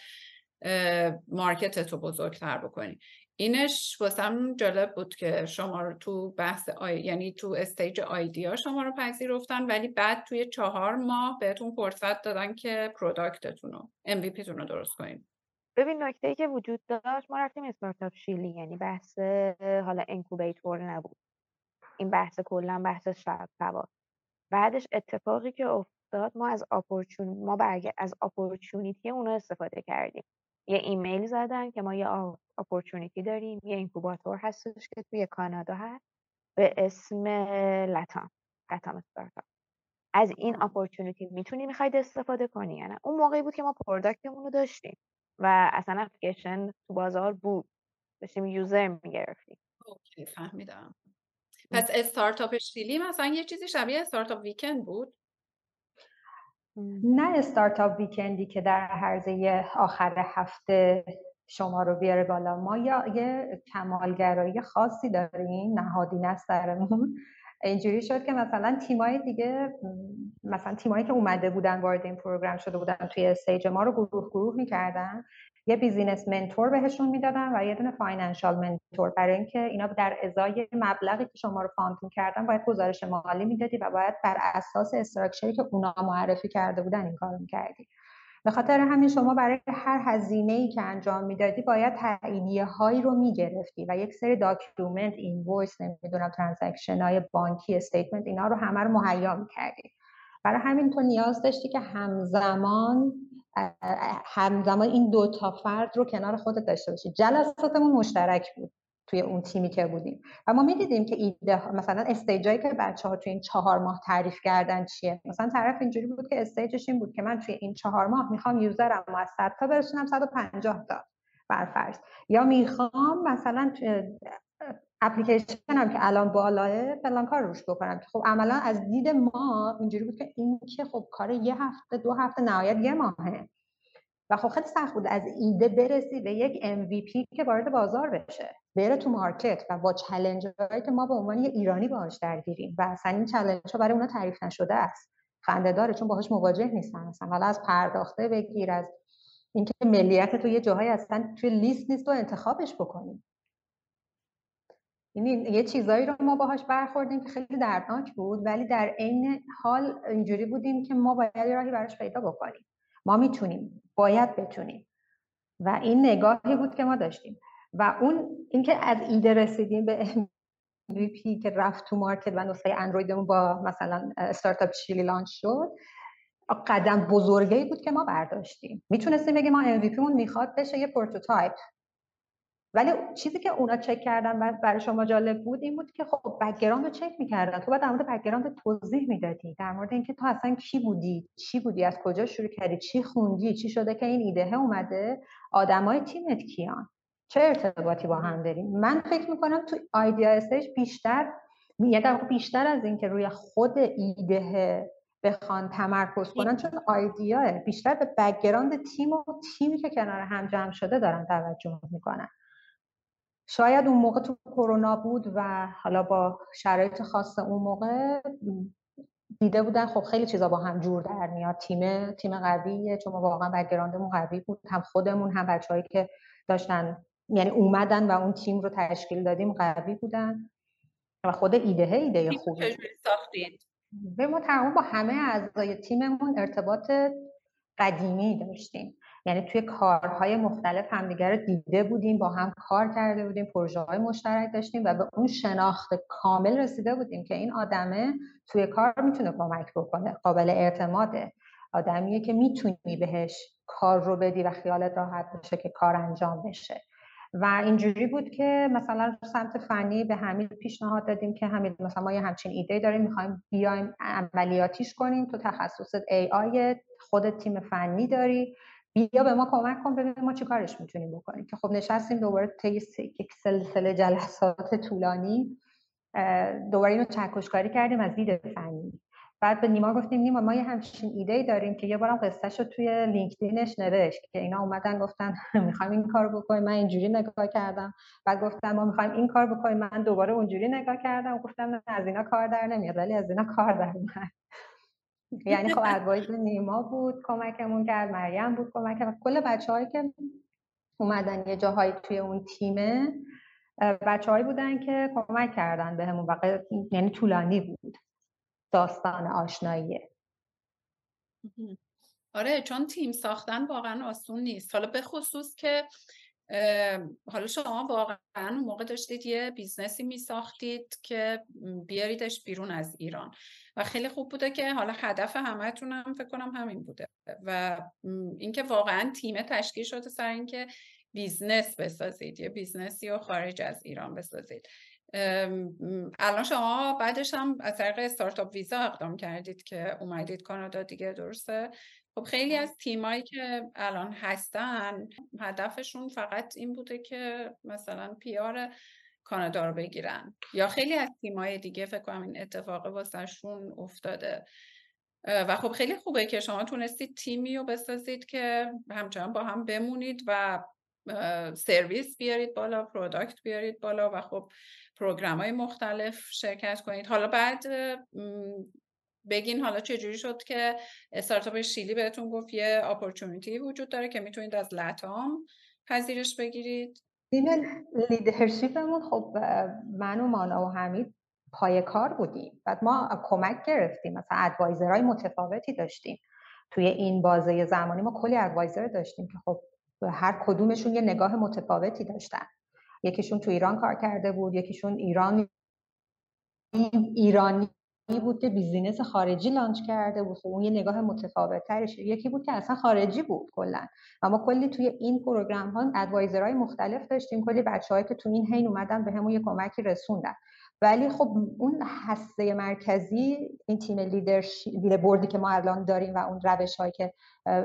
market تو بزرگتر بکنی. اینش واسم جالب بود که شما رو تو بحث آی... یعنی تو stage idea شما رو پذیرفتن ولی بعد توی چهار ماه بهتون فرصت دادن که product تون رو MVP تون رو درست کنید ببین نکته ای که وجود داشت ما رفتیم استارتاپ شیلی یعنی بحث حالا incubator نبود. این بحث کلا بحث شب بعدش اتفاقی که افتاد ما از opportun ما برگ... از opportunity اونا استفاده کردیم. یه ایمیل زدن که ما یه opportunity داریم یه incubator هستش که توی کانادا هست به اسم لتام لتام استارتاپ. از این opportunity می‌تونی می‌خواید استفاده کنی یعنی اون موقعی بود که ما product مون رو داشتیم. و اصلا اپلیکیشن تو بازار بود. داشتیم user می‌گرفتیم. okay فهمیدم. پس استارتاپ شیلی مثلا یه چیزی شبیه startup weekend بود؟ نه startup weekend ی که در عرض آخر هفته شما رو بیاره بالا. ما یا یه کمالگرایی خاصی داریم نهادینه است درمون اینجوری شد که مثلا تیمای دیگه مثلا تیمایی که اومده بودن وارد این program شده بودن توی stage ما رو گروه گروه می‌کردن یه business mentor بهشون می‌دادن و یه دونه financial mentor. برای اینکه اینا در ازای مبلغی که شما رو funding کردن باید گزارش مالی می‌دادی و باید بر اساس structure ی که اونا معرفی کرده بودن این کارو می‌کردی. به خاطر همین شما برای هر هزینه ای که انجام می‌دادی باید تاییدیه هایی رو می‌گرفتی و یک سری document invoice نمی‌دونم transaction های بانکی statement اینا رو همه رو مهیا می‌کردی. برای همین تو نیاز داشتی که همزمان همزمان این دو تا فرد رو کنار خودت داشته باشی. جلساتمون مشترک بود. توی اون تیمی که بودیم. و ما می‌دیدیم که ایده مثلا استیجایی که بچه ها توی این چهار ماه تعریف کردن چیه؟ مثلا طرف اینجوری بود که استیجش این بود که من توی این چهار ماه می‌خوام یوزرم از 100 تا برسونم 150 تا برفرض یا می‌خوام مثلا اپلیکیشن هم که الان بالاه فلان کار روش بکنم که خب عملا از دید ما اینجوری بود که این که خب کار یه هفته دو هفته نهایت یه ماهه. و خب خیلی سخت بود از ایده برسی به یک MVP که وارد بازار بشه. بره تو market و با challenge که ما به عنوان یه ایرانی باهاش درگیریم و اصلا این challenge ها برای اونا تعریف نشده است. خنده داره چون باهاش مواجه نیستن. اصلا حالا از پرداخت بگیر از اینکه ملیت تو یه جاهایی اصلا توی لیست نیست و انتخابش بکنیم. یعنی یه چیزایی رو ما باهاش برخوردیم که خیلی دردناک بود ولی در عین حال اینجوری بودیم که ما باید راهی براش پیدا بکنیم. ما می‌تونیم باید بتونیم. و این نگاهی بود که ما داشتیم. و اون اینکه از ایده رسیدیم به MVP که رفت تو market و نسخه اندرویدمون با مثلا استارتاپ شیلی launch شد قدم بزرگی بود که ما برداشتیم. می‌تونستیم بگیم ما MVP مون می‌خواد بشه یه prototype. ولی چیزی که اونا چک کردن و برای شما جالب بود این بود که خب background رو چک می‌کردن. تو باید در مورد background توضیح می‌دادی. در مورد اینکه تو اصلا کی بودی؟ چی بودی؟ از کجا شروع کردی؟ چی خوندی؟ چی شده که این ایده اومده؟ آدمای تیمت کیان؟ چه ارتباطی با هم داریم؟ من فکر می‌کنم تو idea stage بیشتر یعنی بیشتر از اینکه روی خود ایده بخوان تمرکز کنن چون idea بیشتر به background تیم و تیمی که کنار هم جمع شده دارن توجه می‌کنن. شاید اون موقع تو کرونا بود و حالا با شرایط خاص اون موقع دیده بودن خب خیلی چیزا با هم جور در میاد. تیم تیم قویه چون ما واقعا background مون قوی بود هم خودمون هم بچههایی که داشتن یعنی اومدن و اون تیم رو تشکیل دادیم قوی بودن. و خود ایده ایده خوبی. ساختید به ما تمام با همه اعضای تیممون ارتباط قدیمی داشتیم. یعنی توی کارهای مختلف همدیگر رو دیده بودیم با هم کار کرده بودیم پروژه های مشترک داشتیم و به اون شناخت کامل رسیده بودیم که این آدمه توی کار می‌تونه کمک بکنه قابل اعتماده. آدمیه که می‌تونی بهش کار رو بدی و خیالت راحت بشه که کار انجام بشه. و اینجوری بود که مثلا سمت فنی به حمید پیشنهاد دادیم که حمید مثلا ما یه همچین ایده داریم می‌خوایم بیایم عملیاتیش کنیم. تو تخصصت AI خود تیم فنی داری. بیا به ما کمک کن ببینیم ما چی کارش می‌تونیم بکنیم. که خب نشستیم دوباره طی یک سلسله جلسات طولانی. دوباره اینو چکشکاری کردیم از دید فنی بعد به نیما گفتیم نیما ما یه همچین ایده داریم که یه بارم قصهش رو توی لینکدینش نوشت که اینا اومدن گفتن می‌خوایم این کار بکنیم من اینجوری نگاه کردم. بعد گفتم ما می‌خوایم این کار بکنیم من دوباره اونجوری نگاه کردم. گفتم از اینا کار در نمیاد ولی از اینا کار در میاد یعنی خب ادوایز نیما بود کمکمون کرد مریم بود کمک کل بچه هایی که اومدن یه جاهایی توی اون تیمه بچه هایی بودن که کمک کردن به همون واقع یعنی طولانی بود داستان آشناییه آره چون تیم ساختن واقعا آسون نیست. حالا به خصوص که حالا شما واقعا موقع داشتید یه business ی می ساختید که بیاریدش بیرون از ایران و خیلی خوب بوده که حالا هدف همتون هم فکر کنم همین بوده و اینکه واقعا تیم تشکیل شده سر اینکه business بسازید یه business ی رو خارج از ایران بسازید. الان شما بعدش هم از طریق استارتاپ ویزا اقدام کردید که اومدید کانادا دیگه درسته؟ خب خیلی از تیمایی که الان هستن هدفشون فقط این بوده که مثلا پیار کانادا رو بگیرن. یا خیلی از تیمای دیگه فکر کنم این اتفاق واسهشون افتاده. و خب خیلی خوبه که شما تونستید تیمی رو بسازید که همچنان با هم بمونید و سرویس بیارید بالا product بیارید بالا و خب program های مختلف شرکت کنید. حالا بعد بگین حالا چه جوری شد که استارتاپ شیلی بهتون گفت یه opportunity وجود داره که می‌تونید از لتام پذیرش بگیرید؟ تیم leadership مون خب من و مانا و حمید پای کار بودیم. بعد ما کمک گرفتیم. مثلا advisor های متفاوتی داشتیم. توی این بازه زمانی ما کلی advisor داشتیم که خب هر کدومشون یه نگاه متفاوتی داشتن. یکیشون تو ایران کار کرده بود یکیشون ایران ایرانی بود که business خارجی launch کرده بود خب اون یه نگاه متفاوت ترش یکی بود که اصلا خارجی بود کلا. اما کلی توی این program ها advisor های مختلف داشتیم. کلی بچه‌هایی که تو این حین اومدن همون یه کمکی رسوندن. ولی خب اون هسته مرکزی این تیم لیدر بوردی که ما الان داریم و اون روش هایی که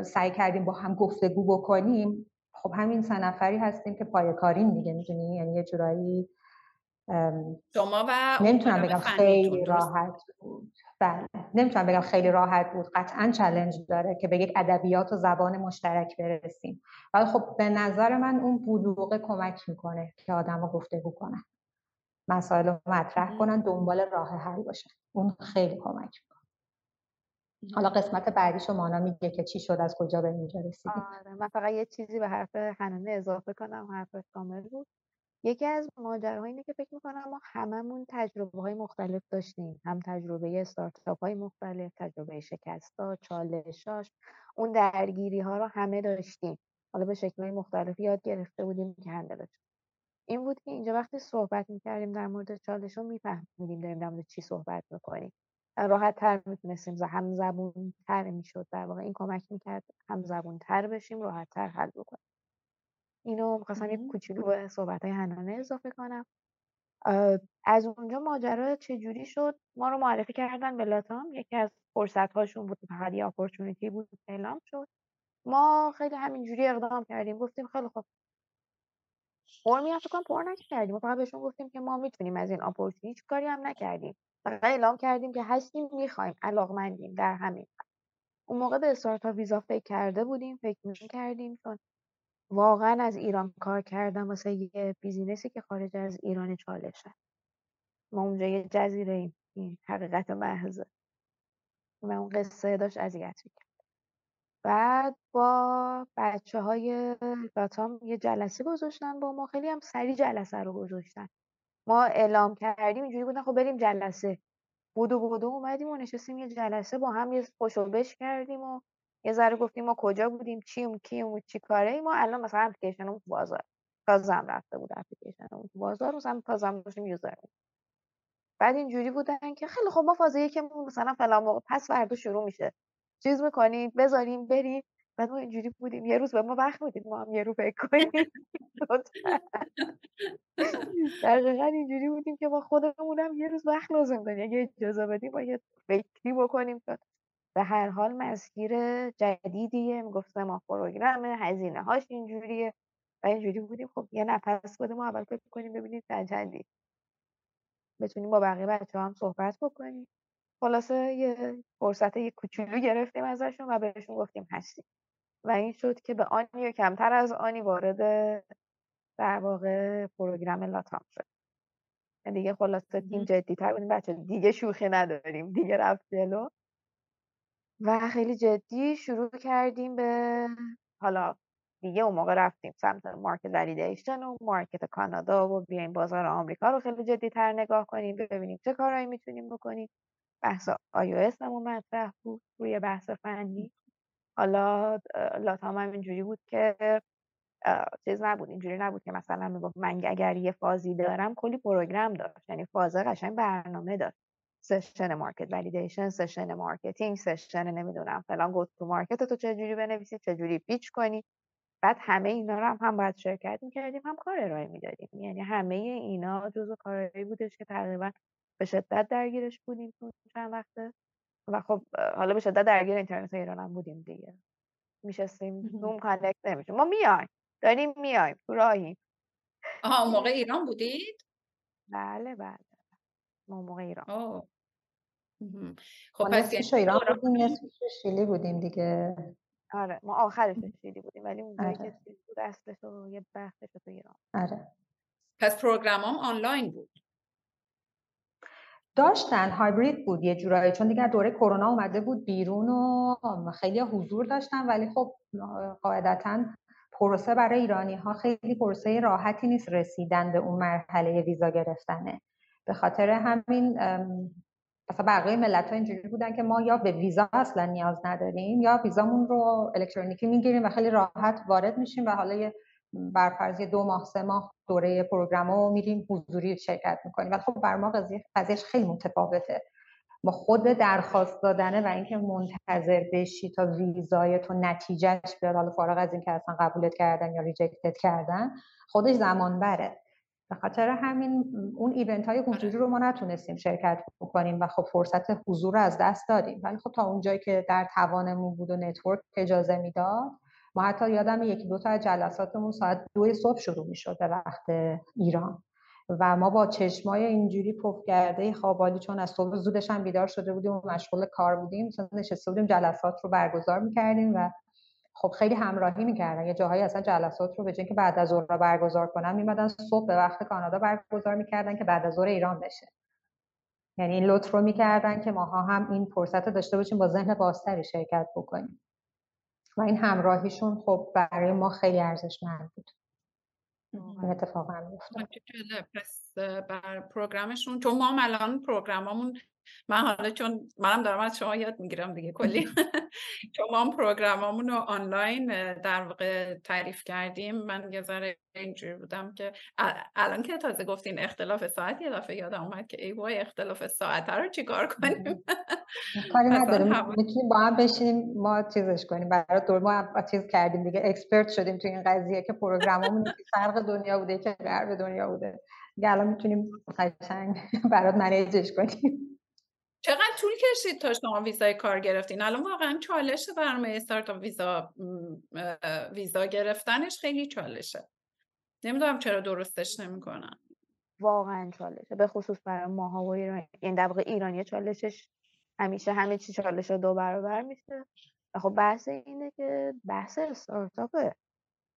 سعی کردیم با هم گفتگو بکنیم خب همین سه نفری هستیم که پای دیگه می‌دونی؟ یعنی یه جورایی شما و نمی‌تونم بگم خیلی راحت بود. بله. نمی‌تونم بگم خیلی راحت بود. قطعا چلنج داره که به یک ادبیات و زبان مشترک برسیم. ولی خب به نظر من اون بلوغه کمک می‌کنه که آدم رو گفتگو کنن مسائل رو مطرح کنن دنبال راه حل باشن. اون خیلی کمک می‌کنه. حالا قسمت بعدیشو مانا میگه که چی شد از کجا به اینجا رسیدیم. آره. من فقط یه چیزی به حرف حنانه اضافه کنم. حرف کامل بود. یکی از ماجراها اینه که فکر می‌کنم ما هممون تجربه های مختلف داشتیم. هم تجربه استارتاپ های مختلف تجربه شکستا چالشاش اون درگیری ها رو همه داشتیم. حالا به شکل مختلف یاد گرفته بودیم که هندلش این بود که اینجا وقتی صحبت می‌کردیم در مورد چالش رو میفهمیدیم داریم در مورد چی صحبت می‌کنیم. راحت تر می‌تونستیم هم زبون تر می‌شد در واقع. این کمک می‌کرد هم زبون تر بشیم راحت تر حل بکنیم. اینو می‌خواستم یک کوچولو به صحبت های هنانه اضافه کنم. از اونجا ماجرا چجوری شد؟ ما رو معرفی کردن به لاتام. یکی از فرصت هاشون بود فقط یه اپورتونیتی بود اعلام شد. ما خیلی همینجوری اقدام کردیم. گفتیم خیلی خوب. فرمی هم فکر پر نکردیم. فقط بهشون گفتیم که ما می‌تونیم از این opportunity کاری هم نکردیم. فقط اعلام کردیم که هستیم می‌خوایم. علاقمندیم در همین. اون موقع به startup visa فکر کرده بودیم. فکر کردیم چون واقعا از ایران کار کردم واسه یه business ی که خارج از ایران چالشه. ما اونجا یه جزیره ایم. این حقیقت محضه. و اون قصه داشت اذیت می‌کرد. بعد با بچه های لاتام یه جلسه گذاشتن با ما. خیلی هم سری جلسه رو گذاشتن. ما اعلام کردیم اینجوری بودن خب بریم جلسه. بودو بودو اومدیم و نشستیم یه جلسه با هم یه خوشو کردیم و یه ذره گفتیم ما کجا بودیم چیم کیم و چی کاره ما الان مثلا اپلیکیشن تو بازار تازه هم رفته بود اپلیکیشن تو بازار مثلا تازه هم داشتیم یوزر بعد اینجوری بودن که خیلی خب ما فاز یکمون مثلا فلان موقع پس فردا شروع میشه. چیز می‌کنیم بذاریم بریم. بعد ما اینجوری بودیم. یه روز به ما وقت می‌دید ما هم یه رو فکر کنیم. دقیقا اینجوری بودیم که ما خودمون هم یه روز وقت لازم داریم. اگه اجازه بدیم با یه فکری بکنیم. به هر حال مسیر جدیدیه. می‌گفت ما پروگرام هزینه هاش اینجوریه. و اینجوری بودیم. خب یه نفس بده ما اول فکر کنیم ببینید چندی بتونیم با بقیه بچه هم صحبت بکنیم. خلاصه یه فرصت یه کوچولو گرفتیم ازشون و بهشون گفتیم هستیم. و این شد که به آنی و کمتر از آنی وارد در واقع پروگرام لاتام شد. دیگه خلاصه تیم جدی تر بودیم. بچه دیگه شوخی نداریم. دیگه رفت جلو. و خیلی جدی شروع کردیم به حالا دیگه اون موقع رفتیم سمت market validation و market کانادا و بیایم بازار آمریکا رو خیلی جدی تر نگاه کنیم ببینیم چه کارهایی می‌تونیم بکنیم. بحث iOS هم مطرح بود روی بحث فنی. حالا لاتام هم اینجوری بود که چیز نبود اینجوری نبود که مثلا می‌گفت من اگر یه فازی دارم کلی program داشت یعنی فازه قشنگ برنامه داشت. session market validation session marketing session نمی‌دونم فلان go to market تو چجوری بنویسی چجوری pitch کنی. بعد همه اینا رو هم, هم باید شرکت می‌کردیم هم کار ارائه می‌دادیم. یعنی همه اینا جزو کارهایی بودش که تقریبا به شدت درگیرش بودیم تو چند وقته. و خب حالا به شدت درگیر اینترنت ایران هم بودیم دیگه. میشستیم زوم کانکت نمیشه ما میایم داریم میایم تو راهیم. آها موقع ایران بودید؟ بله بله ما موقع ایران آه. خب پس یعنی ایران بودیم نصفش شیلی بودیم دیگه. آره ما آخرش شیلی بودیم ولی اون آره. که بود اصلش و یه بخشش تو ایران آره. پس پروگرام هم آنلاین بود؟ داشتن هایبرید بود یه جورایی چون دیگه دوره کرونا اومده بود بیرون و خیلی حضور داشتن ولی خب قاعدتا پروسه برای ایرانی ها خیلی پروسه راحتی نیست رسیدن به اون مرحله ویزا گرفتنه. به خاطر همین مثلا بقیه ملت ها اینجوری بودن که ما یا به ویزا اصلا نیاز نداریم یا ویزامون رو الکترونیکی می‌گیریم و خیلی راحت وارد میشیم و حالا یه برفرض دو ماه سه ماه دوره پروگرام رو میریم حضوری شرکت می‌کنیم. ولی خب بر ما قضیه قضیهش خیلی متفاوته. با خود درخواست دادنه و اینکه منتظر بشی تا ویزای تو نتیجهش بیاد حالا فارغ از اینکه اصلا قبولت کردن یا ریجکتت کردن خودش زمان بره به خاطر همین اون event های حضوری رو ما نتونستیم شرکت بکنیم و خب فرصت حضور رو از دست دادیم. ولی خب تا اونجایی که در توانمون بود و network اجازه می‌داد ما حتی یادم یکی دو تا از جلساتمون ساعت دو صبح شروع می‌شد به وقت ایران. و ما با چشمای اینجوری پف کرده خوابالی چون از صبح زودش هم بیدار شده بودیم و مشغول کار بودیم مثلا نشسته بودیم جلسات رو برگزار می‌کردیم و خب خیلی همراهی می‌کردن. یه جاهایی اصلا جلسات رو به جای که بعد از ظهر برگزار کنن میمدن صبح به وقت کانادا برگزار می‌کردن که بعد از ظهر ایران بشه. یعنی این لطف رو می‌کردن که ماها هم این فرصت داشته باشیم با ذهن بازتری شرکت بکنیم. و این همراهیشون خب برای ما خیلی ارزشمند بود. این اتفاق هم پس بر پروگرامشون. چون ما الان پروگراممون من حالا چون منم دارم از شما یاد می‌گیرم دیگه کلی. چون ما پروگراممون رو آنلاین در واقع تعریف کردیم. من یه ذره اینجوری بودم که الان که تازه گفتین اختلاف ساعت یه دفعه یادم اومد که ای وای اختلاف ساعت رو چیکار کنیم؟ کاری نداریم. می‌تونیم با هم بشینیم ما چیزش کنیم. برای دور ما چیز کردیم دیگه. expert شدیم تو این قضیه که program مون فرق دنیا بوده که غرب دنیا بوده. دیگه الان می‌تونیم قشنگ برات manage ش کنیم. چقدر طول کشید تا شما ویزای کار گرفتین؟ الان واقعا چالشه برنامه startup visa ویزا گرفتنش خیلی چالشه. نمی‌دونم چرا درستش نمی‌کنن. واقعا چالشه. به خصوص برای ماها و ایران یعنی در واقع ایرانی چالشش همیشه همه چی چالش دو برابر میشه. خب بحث اینه که بحث استارتاپه.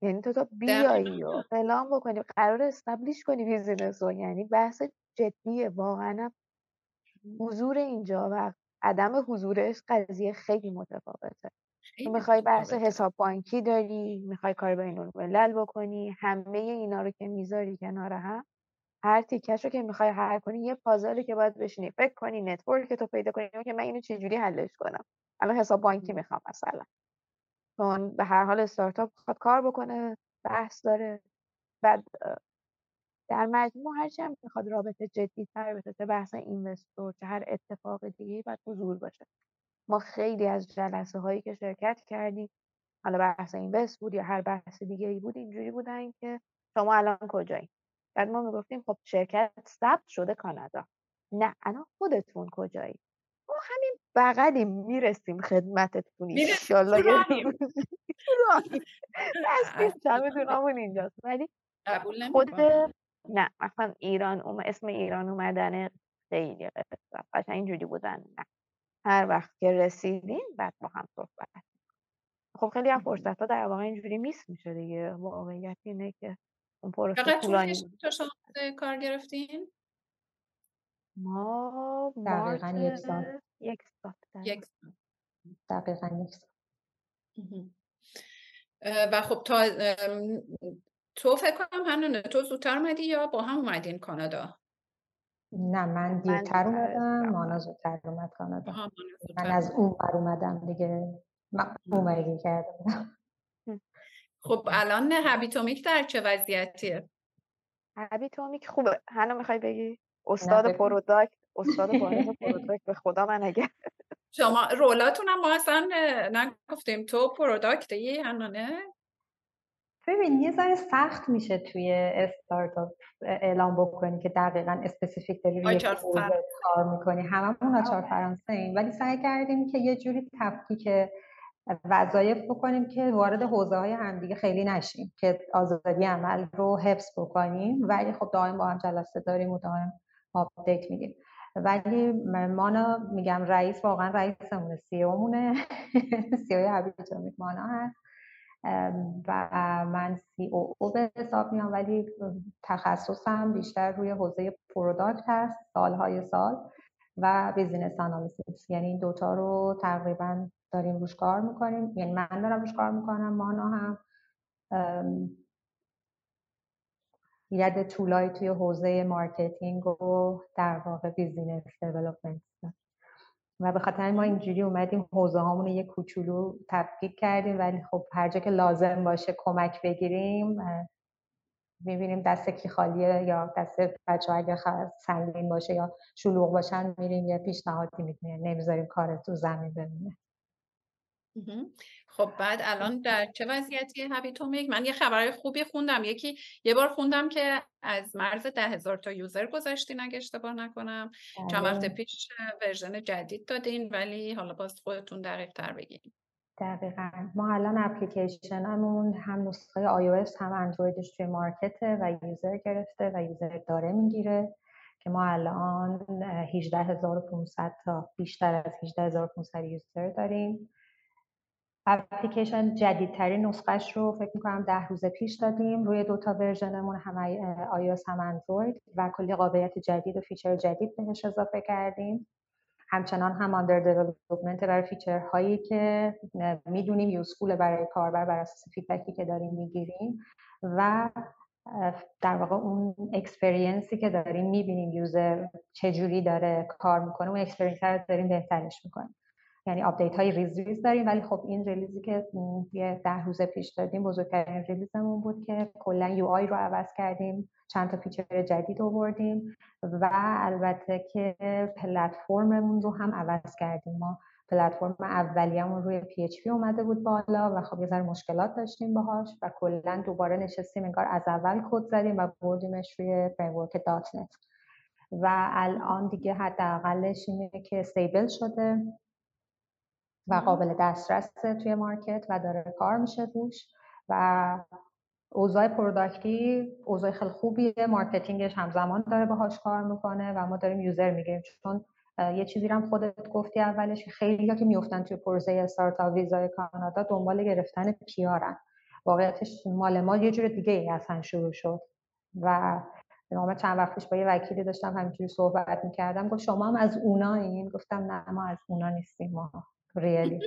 یعنی تو تا بیایی و فلان بکنی قرار استبلیش کنی بیزینس رو. یعنی بحث جدیه واقعا حضور اینجا و عدم حضورش قضیه خیلی متفاوته. می‌خوای بحث حساب بانکی داری می‌خوای کار بین الملل بکنی همه اینا رو که می‌ذاری کنار هم هر تیکش رو که می‌خوای حل کنی یه پازلی که باید بشینی. فکر کنی network تو پیدا کنی که من اینو چجوری حلش کنم. الان حساب بانکی می‌خوام مثلا. چون به هر حال استارتاپ می‌خواد کار بکنه بحث داره. بعد در مجموع هرچی هم می‌خواد رابطه جدی تر بشه چه بحث investor چه هر اتفاق دیگه باید حضور باشه. ما خیلی از جلسه هایی که شرکت کردیم حالا بحث اینوست بود یا هر بحث دیگه ای بود اینجوری بودن که شما الان کجایی؟ بعد ما می‌گفتیم خب شرکت ثبت شده کانادا. نه الان خودتون کجایی؟ ما همین بغلی می‌رسیم خدمتتون ایشالله یه اینجاست. ولی خود نه مثلا ایران اوم... اسم ایران اومدن خیلی قصه قشنگ اینجوری بودن. نه. هر وقت که رسیدیم بعد با هم صحبت خب خیلی هم فرصت ها در واقع اینجوری میس میشه دیگه. واقعیت اینه که اون پروسه طولانی تا شما کار گرفتین؟ ما دقیقا یک سال. یک سال دقیقا. یک سال. و خب تا تو فکر کنم هنونه تو زودتر اومدی یا با هم اومدین کانادا؟ نه من دیرتر اومدم مانا زودتر اومد کانادا. من از اون بر اومدم دیگه. من اومدی کردم. خب الان Habitomic در چه وضعیتیه؟ Habitomic خوبه. هنو می‌خوای بگی؟ استاد product. استاد product به خدا من اگه شما role اتون هم ما اصلا نگفتیم. تو product ی حنانه ببین یه ذره سخت میشه توی استارتاپ اعلام بکنی که دقیقا specific داری روی کار می‌کنی. هممون آچار فرانسه ایم. ولی سعی کردیم که یه جوری تفکیک وظایف بکنیم که وارد حوزه های همدیگه خیلی نشیم که آزادی عمل رو حفظ بکنیم. ولی خب دائم با هم جلسه داریم و دائم آپدیت میدیم. ولی مانا میگم رئیس واقعا رئیسمونه CEO مونه CEO ی Habitomic مانا هست. و من COO به حساب میام ولی تخصصم بیشتر روی حوزه product هست سالهای سال و business analysis یعنی این دوتا رو تقریبا داریم روش کار می‌کنیم. یعنی من دارم روش کار می‌کنم مانا هم. ید طولایی توی حوزه marketing و در واقع business development. و به خاطر ما اینجوری اومدیم حوزه هامون یه کوچولو تفکیک کردیم ولی خب هر جا که لازم باشه کمک بگیریم می‌بینیم دست کی خالیه یا دست بچه اگر سنگین باشه یا شلوغ باشن میریم یه پیشنهادی می‌کنیم نمی‌ذاریم کار تو زمین بمونه. خب بعد الان در چه وضعیتی Habitomic من یه خبرهای خوبی خوندم. یکی یه بار خوندم که از مرز ده هزار تا user گذاشتی اگه اشتباه نکنم. چند وقت بله. پیش version جدید دادین ولی حالا باز خودتون دقیق تر بگین. دقیقا. ما الان اپلیکیشنمون هم نسخه iOS هم اندرویدش توی market ه و user گرفته و user داره می‌گیره که ما الان 18500 تا بیشتر از 18500 user داریم. اپلیکیشن جدیدترین نسخهش رو فکر می‌کنم ده روز پیش دادیم. روی دوتا version مون هم iOS هم اندروید و کلی قابلیت جدید و feature جدید بهش اضافه کردیم. همچنان هم under development برای feature هایی که می‌دونیم useful برای کاربر بر اساس feedback ی که داریم می‌گیریم و در واقع اون experience ی که داریم می‌بینیم user چجوری داره کار می‌کنه اون experience رو داریم بهترش می‌کنیم. یعنی آپدیت های ریز ریز داریم ولی خب این release ی که یه ده روز پیش دادیم بزرگترین release مون بود که کلا UI رو عوض کردیم چند تا feature جدید آوردیم و البته که پلتفرممون رو هم عوض کردیم. ما پلتفرم اولیه‌مون روی PHP اومده بود بالا و خب یه ذره مشکلات داشتیم باهاش و کلا دوباره نشستیم انگار از اول کد زدیم و بردیمش روی framework .NET و الان دیگه حداقلش اینه که stable شده. و قابل دسترس توی market و داره کار میشه روش و اوضاع product ی اوضاع خیلی خوبیه. marketing ش همزمان داره باهاش کار می‌کنه و ما داریم user می‌گیریم. چون یه چیزی هم خودت گفتی اولش خیلی ها که میفتن توی پروژه استارتاپ ویزای کانادا دنبال گرفتن PR ان واقعیتش مال ما یه جور دیگه ای اصلا شروع شد. و نامه چند وقتش با یه وکیلی داشتم همینجوری صحبت می‌کردم. گفت شما هم از اونا این؟ گفتم نه ما از اونا نیستیم ما. real ی.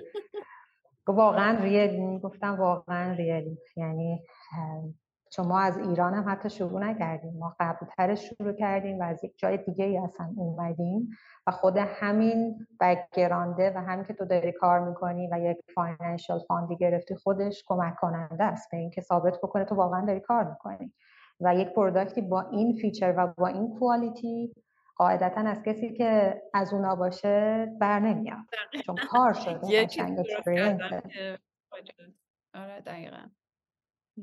واقعا real ی گفتم واقعا real ی. یعنی چون ما از ایران هم حتی شروع نکردیم ما قبلترش شروع کردیم و از یک جای دیگه ای اصلا اومدیم و خود همین background ه و همین که تو داری کار می‌کنی و یک financial fund ی گرفتی خودش کمک کننده است به اینکه ثابت بکنه تو واقعا داری کار می‌کنی. و یک product ی با این feature و با این quality قاعدتا از کسی که از اونا باشه بر نمیاد. چون کار شده آره دقیقا.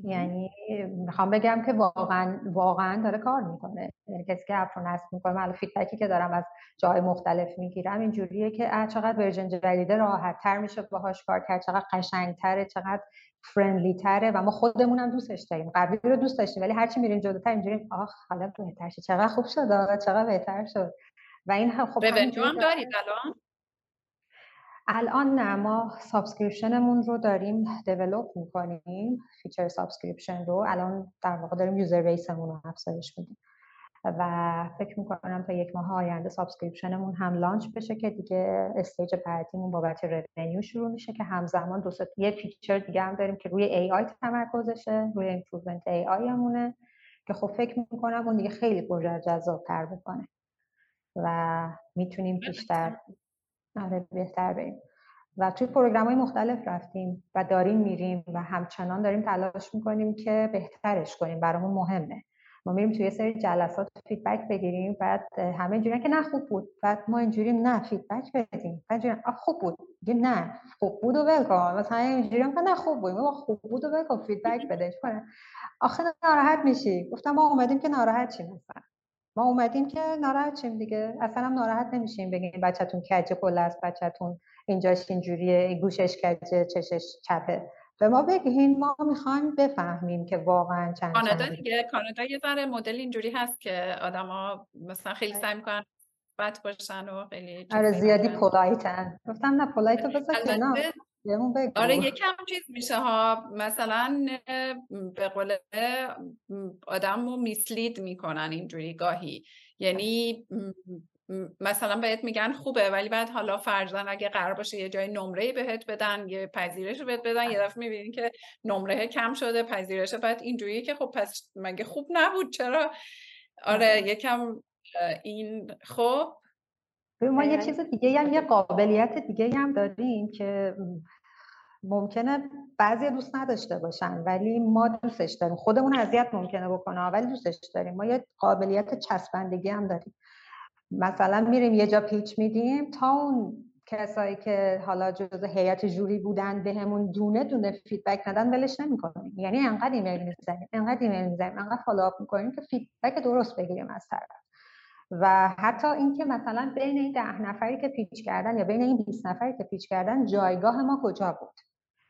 یعنی می‌خوام بگم که واقعا واقعا داره کار می‌کنه. یعنی کسی که اپ رو نصب می‌کنه من feedback ی که دارم از جای مختلف می‌گیرم اینجوریه که چقدر version جدیده راحت تر میشه باهاش کار کرد چقدر قشنگتره چقدر friendly تره و ما خودمون هم دوستش داریم. قبلی رو دوست داشتیم ولی هرچی میریم جلوتر اینجوری آخ حالا بهتر شد. چقدر خوب شد چقدر بهتر شد. و این خب هم دارید الان؟ الان نه ما subscription مون رو داریم develop می‌کنیم feature subscription رو. الان در واقع داریم user base مون رو افزایش میدیم. و فکر می‌کنم تا یک ماه آینده subscription مون هم launch بشه که دیگه stage بعدیمون بابت revenue شروع میشه که همزمان دو یه feature دیگه هم داریم که روی AI تمرکزشه روی improvement AI مونه که خب فکر می‌کنم اون دیگه خیلی پروژه تر بکنه و می‌تونیم بیشتر آره بهتر بریم. و توی program های مختلف رفتیم و داریم میریم و همچنان داریم تلاش می‌کنیم که بهترش کنیم. برامون مهمه. ما میریم توی سری جلسات feedback بگیریم بعد همه اینجوری که نه خوب بود بعد ما اینجوری نه feedback بدیم. بعد خوب بود دیگه نه خوب بود و کن. مثلا اینجوری که نه خوب بود. ما خوب بود و کن فیدبک بده. آخه ناراحت میشی. گفتم ما اومدیم که ناراحت چیم مثلا ما اومدیم که ناراحت شیم دیگه. اصلا هم ناراحت نمیشیم بگیم بچهتون کجه کل است بچهتون اینجاش اینجوریه گوشش کجه چشش چپه. به ما بگین ما می‌خوایم بفهمیم که واقعا چند کانادا دیگه کانادا یه ذره مدل اینجوری هست که آدما مثلا خیلی سعی می‌کنن بد باشن و خیلی آره زیادی پولایتن. گفتم نه پولایت بذار کنار. آره یکم چیز میشه ها مثلا به قول آدم رو میسلید می‌کنن اینجوری گاهی. یعنی مثلا بهت میگن خوبه ولی بعد حالا فرزن اگه قرار باشه یه جای نمره بهت بدن یه پذیرش بهت بدن یه دفعه می‌بینین که نمره کم شده پذیرش بعد اینجوری که خب پس مگه خوب نبود؟ چرا؟ آره یکم این خب. ما یه چیز دیگه هم یه قابلیت دیگه هم داریم که ممکنه بعضی دوست نداشته باشن ولی ما دوستش داریم. خودمون اذیت ممکنه بکنه ولی دوستش داریم. ما یه قابلیت چسبندگی هم داریم. مثلا میریم یه جا pitch میدیم تا اون کسایی که حالا جزء هیئت ژوری بودن بهمون به دونه دونه feedback ندن ولش نمی‌کنیم. یعنی انقدر ایمیل می‌زنیم انقدر ایمیل می‌زنیم انقدر follow up می‌کنیم که feedback درست بگیریم از طرف. و حتی اینکه مثلا بین این ده نفری که پیچ کردن یا بین این 20 نفری که پیچ کردن جایگاه ما کجا بود؟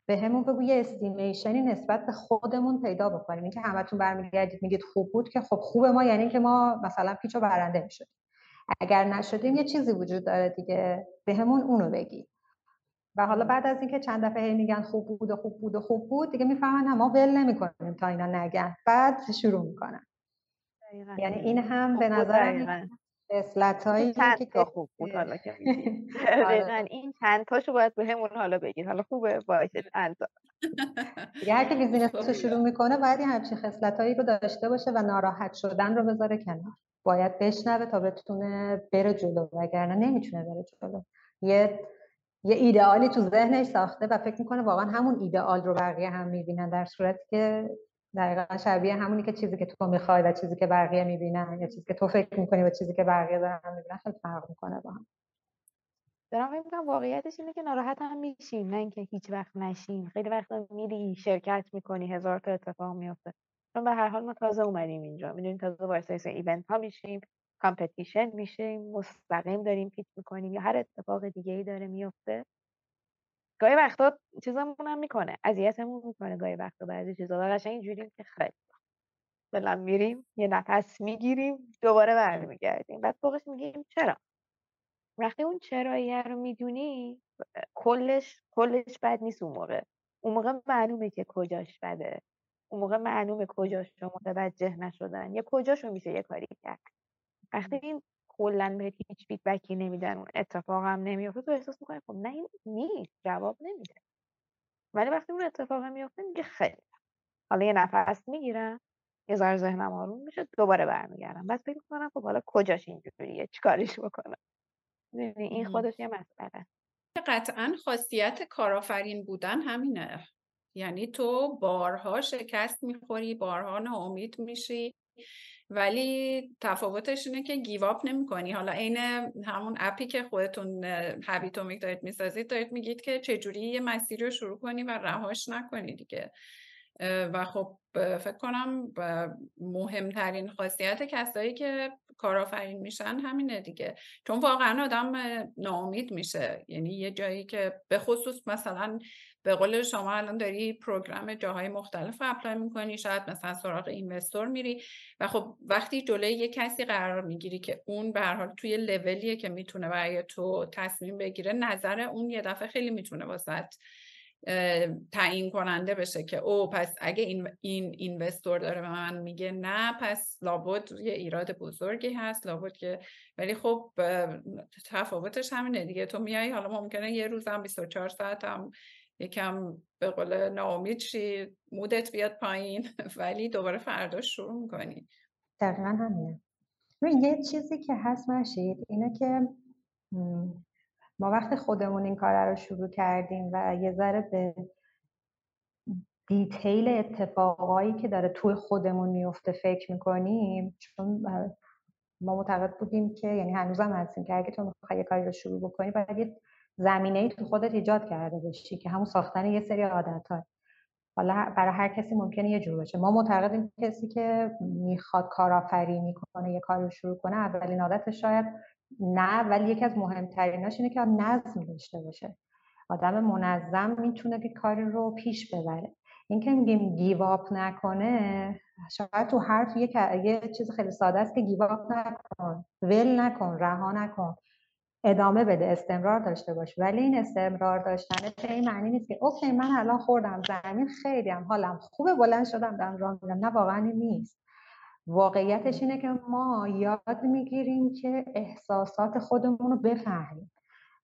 به همون بگو یه استیمیشنی نسبت به خودمون پیدا بکنیم. اینکه همتون برمیگردید میگید خوب بود که خب خوب ما یعنی که ما مثلا پیچ و برنده می‌شد اگر نشدیم یه چیزی وجود داره دیگه به همون اونو بگی. و حالا بعد از اینکه چند دفعه میگن خوب بود و خوب بود و خوب بود دیگه می‌فهمن ما ول نمی‌کنیم تا اینا نگن. بعد شروع می‌کنن. یعنی این هم به نظر اصلت هایی که تا خوب بود حالا که آره. این چند تاشو باید به همون حالا بگید حالا خوبه باشه چند تا. دیگه هر بیزینس رو شروع می‌کنه باید همچین خصلت هایی رو داشته باشه و ناراحت شدن رو بذاره کنار. باید بشنوه تا بتونه بره جلو وگرنه نمی‌تونه بره جلو. یه یه ایدئالی تو ذهنش ساخته و فکر می‌کنه واقعا همون ایدئال رو بقیه هم می‌بینن در صورتی که دقیقا شبیه همونی که چیزی که تو می‌خوای و چیزی که بقیه می‌بینن یا چیزی که تو فکر می‌کنی و چیزی که بقیه دارن می‌بینن خیلی فرق می‌کنه با هم. دارم فکر واقعیتش اینه که ناراحت هم میشیم نه اینکه هیچ وقت نشیم. خیلی وقت میری شرکت می‌کنی هزار تا اتفاق میفته چون به هر حال ما تازه اومدیم اینجا. می‌دونیم تازه واسه event ها میشیم competition میشیم مستقیم داریم pitch می‌کنیم یا هر اتفاق دیگه ای داره میفته گاهی وقتا چیزمون هم می‌کنه اذیتمون می‌کنه گاهی وقتا. بعضی چیزا و قشنگ اینجوریم که خیلی بلند میریم یه نفس می‌گیریم دوباره برمیگردیم. بعد فوقش میگیم چرا؟ وقتی اون چراییه رو می‌دونی کلش کلش بد نیست اون موقع. اون موقع معلومه که کجاش بده. اون موقع معلومه کجاش رو متوجه نشدن یا کجاشو میشه یه کاری کرد. وقتی این کلا بهت هیچ فیدبکی نمیدن اون اتفاق هم نمیفته تو احساس می‌کنی خب نه این نیست جواب نمیده. ولی وقتی اون اتفاق میفته میگه خیلی. حالا یه نفس می‌گیرم یه ذره ذهنم آروم میشه دوباره برمیگردم. بعد فکر می‌کنم خب حالا کجاش اینجوریه چیکارش بکنم؟ این خودش یه مسئله قطعا خاصیت کارآفرین بودن همینه. یعنی تو بارها شکست می‌خوری بارها ناامید میشی ولی تفاوتش اینه که گیواب نمی کنی حالا عین همون اپی که خودتون Habitomic دارید می‌سازید دارید میگید که چجوری یه مسیری رو شروع کنی و رهاش نکنی دیگه. و خب فکر کنم مهمترین خاصیت کسایی که کارآفرین میشن همینه دیگه. چون واقعا آدم ناامید میشه. یعنی یه جایی که به خصوص مثلا به قول شما الان داری program جاهای مختلف apply می‌کنی شاید مثلا سراغ investor میری و خب وقتی جلوی یه کسی قرار می‌گیری که اون به هر حال توی لولیه که می‌تونه برای تو تصمیم بگیره نظر اون یه دفعه خیلی می‌تونه واست تعیین کننده بشه که او پس اگه این این اینوستور داره به من میگه نه پس لابد یه ایراد بزرگی هست لابد که ولی خب تفاوتش همینه دیگه. تو میای حالا ممکنه یه روزم 24 ساعت هم یکم به قول ناامید شی مودت بیاد پایین ولی دوباره فردا شروع می‌کنی. دقیقا همینه. یه چیزی که هست مشید اینه که ما وقتی خودمون این کار رو شروع کردیم و یه ذره به دیتیل اتفاقایی که داره توی خودمون میفته فکر می‌کنیم چون ما معتقد بودیم که یعنی هنوزم هستیم که اگه تو می‌خوای یه کاری رو شروع بکنی باید یه زمینه ای تو خودت ایجاد کرده باشی که همون ساختن یه سری عادت ها حالا برای هر کسی ممکنه یه جور باشه. ما معتقدیم کسی که می‌خواد کارآفرینی کنه یه کاری رو شروع کنه اولین عادتش شاید نه ولی یکی از مهمتریناش اینه که نظم داشته باشه. آدم منظم می‌تونه که کاری رو پیش ببره. اینکه میگیم give up نکنه شاید تو هر تو یه چیز خیلی ساده است که give up نکن ول نکن رها نکن. ادامه بده استمرار داشته باش. ولی این استمرار داشتن به این معنی نیست که okay من الان خوردم زمین خیلی هم حالم خوبه بلند شدم دارم راه میرم. نه واقعا نیست. واقعیتش اینه که ما یاد می‌گیریم که احساسات خودمون رو بفهمیم.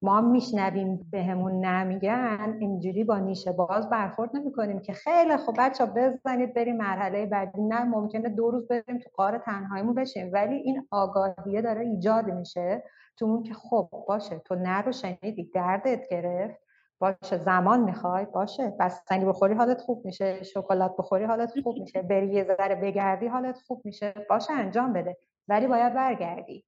ما میشنویم بهمون نمیگن اینجوری با نیشه باز برخورد نمی‌کنیم که خیلی خوب بچه بزنید بریم مرحله بعدی. نه ممکنه دو روز بریم تو قار تنهاییمون بشیم. ولی این آگاهیه داره ایجاد میشه تو اون که خب باشه تو نه رو شنیدی دردت گرفت. باشه زمان می‌خوای باشه. بستنی بخوری حالت خوب میشه شکلات بخوری حالت خوب میشه بری یه ذره بگردی حالت خوب میشه. باشه انجام بده. ولی باید برگردی.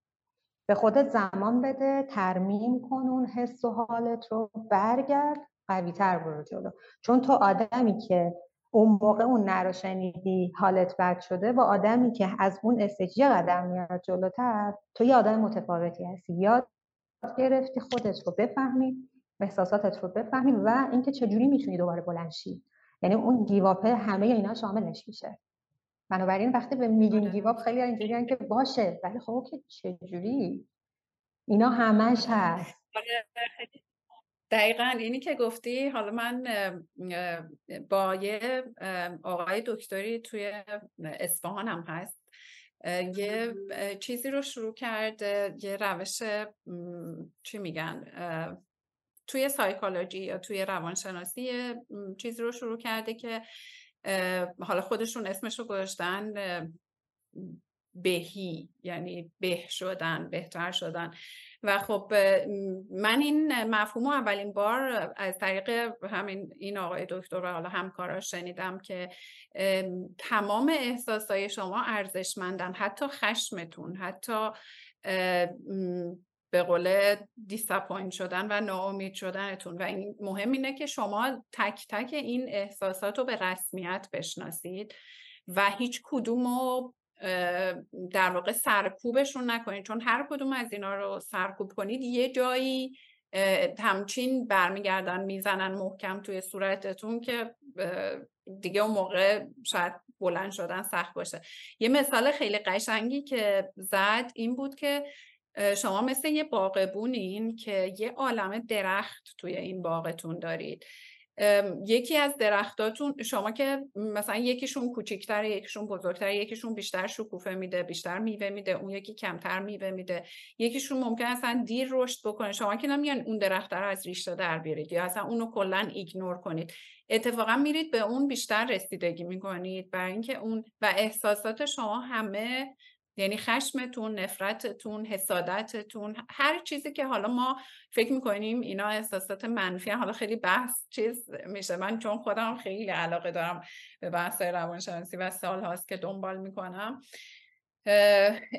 به خودت زمان بده ترمیم کن اون حس و حالت رو برگرد قوی تر برو جلو. چون تو آدمی که اون موقع اون نرو شنیدی حالت بد شده با آدمی که از اون استجی قدم میاد جلوتر تو یه آدم متفاوتی هستی. یاد گرفتی خودت رو بفهمی. احساساتت رو بفهمی و اینکه چجوری می‌تونی دوباره بلند شی. یعنی اون گیواپه همه اینا شاملش میشه. بنابراین وقتی به میگیم آره. گیواپ خیلی اینجوری که باشه ولی خب که چجوری؟ اینا همش هست. آره، دقیقا اینی که گفتی حالا من با یه آقای دکتری توی اصفهان هم هست یه چیزی رو شروع کرد یه روش چی میگن توی سایکولوژی یا توی روانشناسی چیزی رو شروع کرده که حالا خودشون اسمش رو گذاشتن بهی یعنی به شدن بهتر شدن. و خب من این مفهوم اولین بار از طریق همین این آقای دکتر و حالا همکاراش شنیدم که تمام احساسای شما ارزشمندن حتی خشمتون حتی به قول disappoint شدن و ناامید شدنتون. و این مهم اینه که شما تک تک این احساسات رو به رسمیت بشناسید و هیچ کدوم رو در واقع سرکوبشون نکنید. چون هر کدوم از اینا رو سرکوب کنید یه جایی همچین برمیگردن می‌زنن محکم توی صورتتون که دیگه اون موقع شاید بلند شدن سخت باشه. یه مثال خیلی قشنگی که زد این بود که شما مثل یه باغبونین که یه عالم درخت توی این باغتون دارید. یکی از درختاتون شما که مثلا یکیشون کوچیکتر یکیشون بزرگتر یکیشون بیشتر شکوفه میده بیشتر میوه میده اون یکی کمتر میوه میده. یکیشون ممکن اصلا دیر رشد بکنه. شما که نمیان اون درخت رو از ریشه در بیارید یا اصلا اونو کلا ایگنور کنید. اتفاقا میرید به اون بیشتر رسیدگی می‌کنید. برای اینکه اون و احساسات شما همه یعنی خشمتون نفرتتون حسادتتون هر چیزی که حالا ما فکر می‌کنیم اینا احساسات منفی حالا خیلی بحث چیز میشه. من چون خودم خیلی علاقه دارم به بحث روانشناسی و سال هاست که دنبال می‌کنم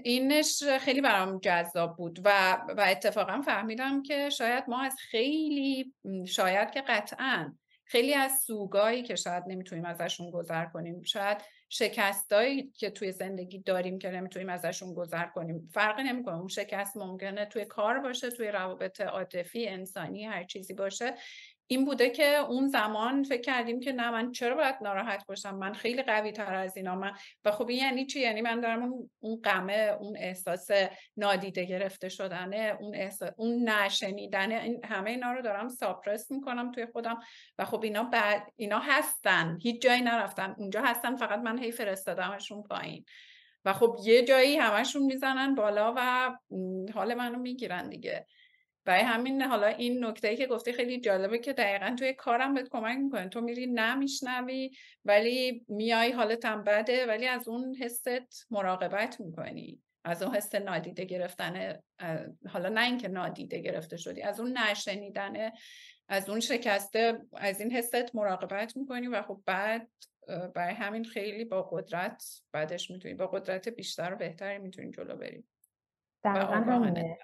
اینش خیلی برام جذاب بود و, و اتفاقا فهمیدم که شاید ما از خیلی شاید که قطعا خیلی از سوگایی که شاید نمی‌تونیم ازشون گذر کنیم شاید شکستایی که توی زندگی داریم که نمی‌تونیم ازشون گذر کنیم. فرقی نمی‌کنه. اون شکست ممکنه توی کار باشه توی روابط عاطفی انسانی هر چیزی باشه. این بوده که اون زمان فکر کردیم که نه من چرا باید ناراحت باشم؟ من خیلی قوی تر از اینا. من و خب این یعنی چی؟ یعنی من دارم اون غمه اون احساس نادیده گرفته شدنه اون احساس اون این همه اینا رو دارم ساپرس می‌کنم توی خودم. و خب اینا بعد اینا هستن. هیچ جایی نرفتن. اونجا هستن فقط من هی فرستادمشون پایین. و خب یه جایی همشون می‌زنن بالا و حال منو می‌گیرن دیگه. برای همین حالا این نکته ای که گفتی خیلی جالبه که دقیقا توی کارم بهت کمک می‌کنه. تو میری نمیشنوی ولی میای حالتم بده ولی از اون حست مراقبت می‌کنی. از اون حس نادیده گرفتن حالا نه اینکه نادیده گرفته شدی از اون نشنیدن از اون شکسته از این حست مراقبت می‌کنی و خب بعد برای همین خیلی با قدرت بعدش می‌تونی با قدرت بیشتر و بهتری می‌تونی جلو بری. دقیقا همینه.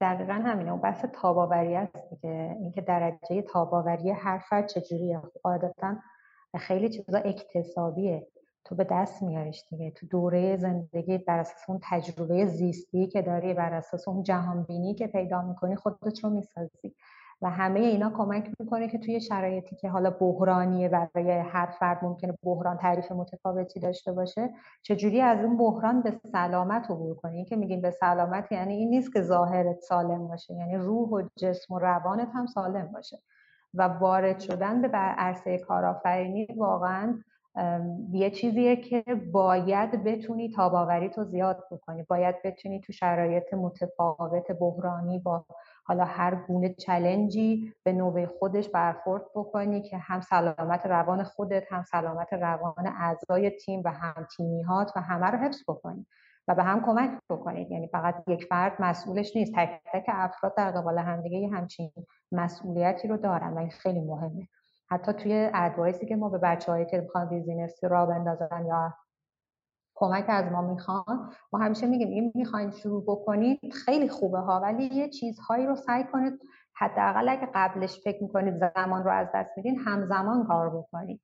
دقیقا همینه. اون بحث تاباوری است که اینکه درجه تاباوری هر فرد چجوریه. عادتا خیلی چیزا اکتسابیه. تو به دست میاریش دیگه. تو دوره زندگی بر اساس اون تجربه زیستی که داری بر اساس اون جهانبینی که پیدا می‌کنی خودت رو می‌سازی. و همه اینا کمک می‌کنه که توی شرایطی که حالا بحرانیه برای هر فرد ممکنه بحران تعریف متفاوتی داشته باشه چجوری از اون بحران به سلامت عبور کنی؟ که میگیم به سلامت یعنی این نیست که ظاهرت سالم باشه یعنی روح و جسم و روانت هم سالم باشه. و وارد شدن به عرصه کارآفرینی واقعا یه چیزیه که باید بتونی تاباوری تو زیاد بکنی. باید بتونی تو شرایط متفاوت بحرانی با حالا هر گونه challenge ی به نوبه خودش برخورد بکنی که هم سلامت روان خودت هم سلامت روان اعضای تیم و هم تیمیهات و همه رو حفظ بکنی و به هم کمک بکنید یعنی فقط یک فرد مسئولش نیست. تک تک افراد در قبال همدیگه همچین مسئولیتی رو دارن و این خیلی مهمه. حتی توی advice ی که ما به بچه‌هایی که می‌خوان business را بندازن یا کمک از ما می‌خوان. ما همیشه میگیم این می‌خواین شروع بکنید خیلی خوبه ها ولی یه چیزهایی رو سعی کنید. حداقل اگه قبلش فکر می‌کنید زمان رو از دست میدین همزمان کار بکنید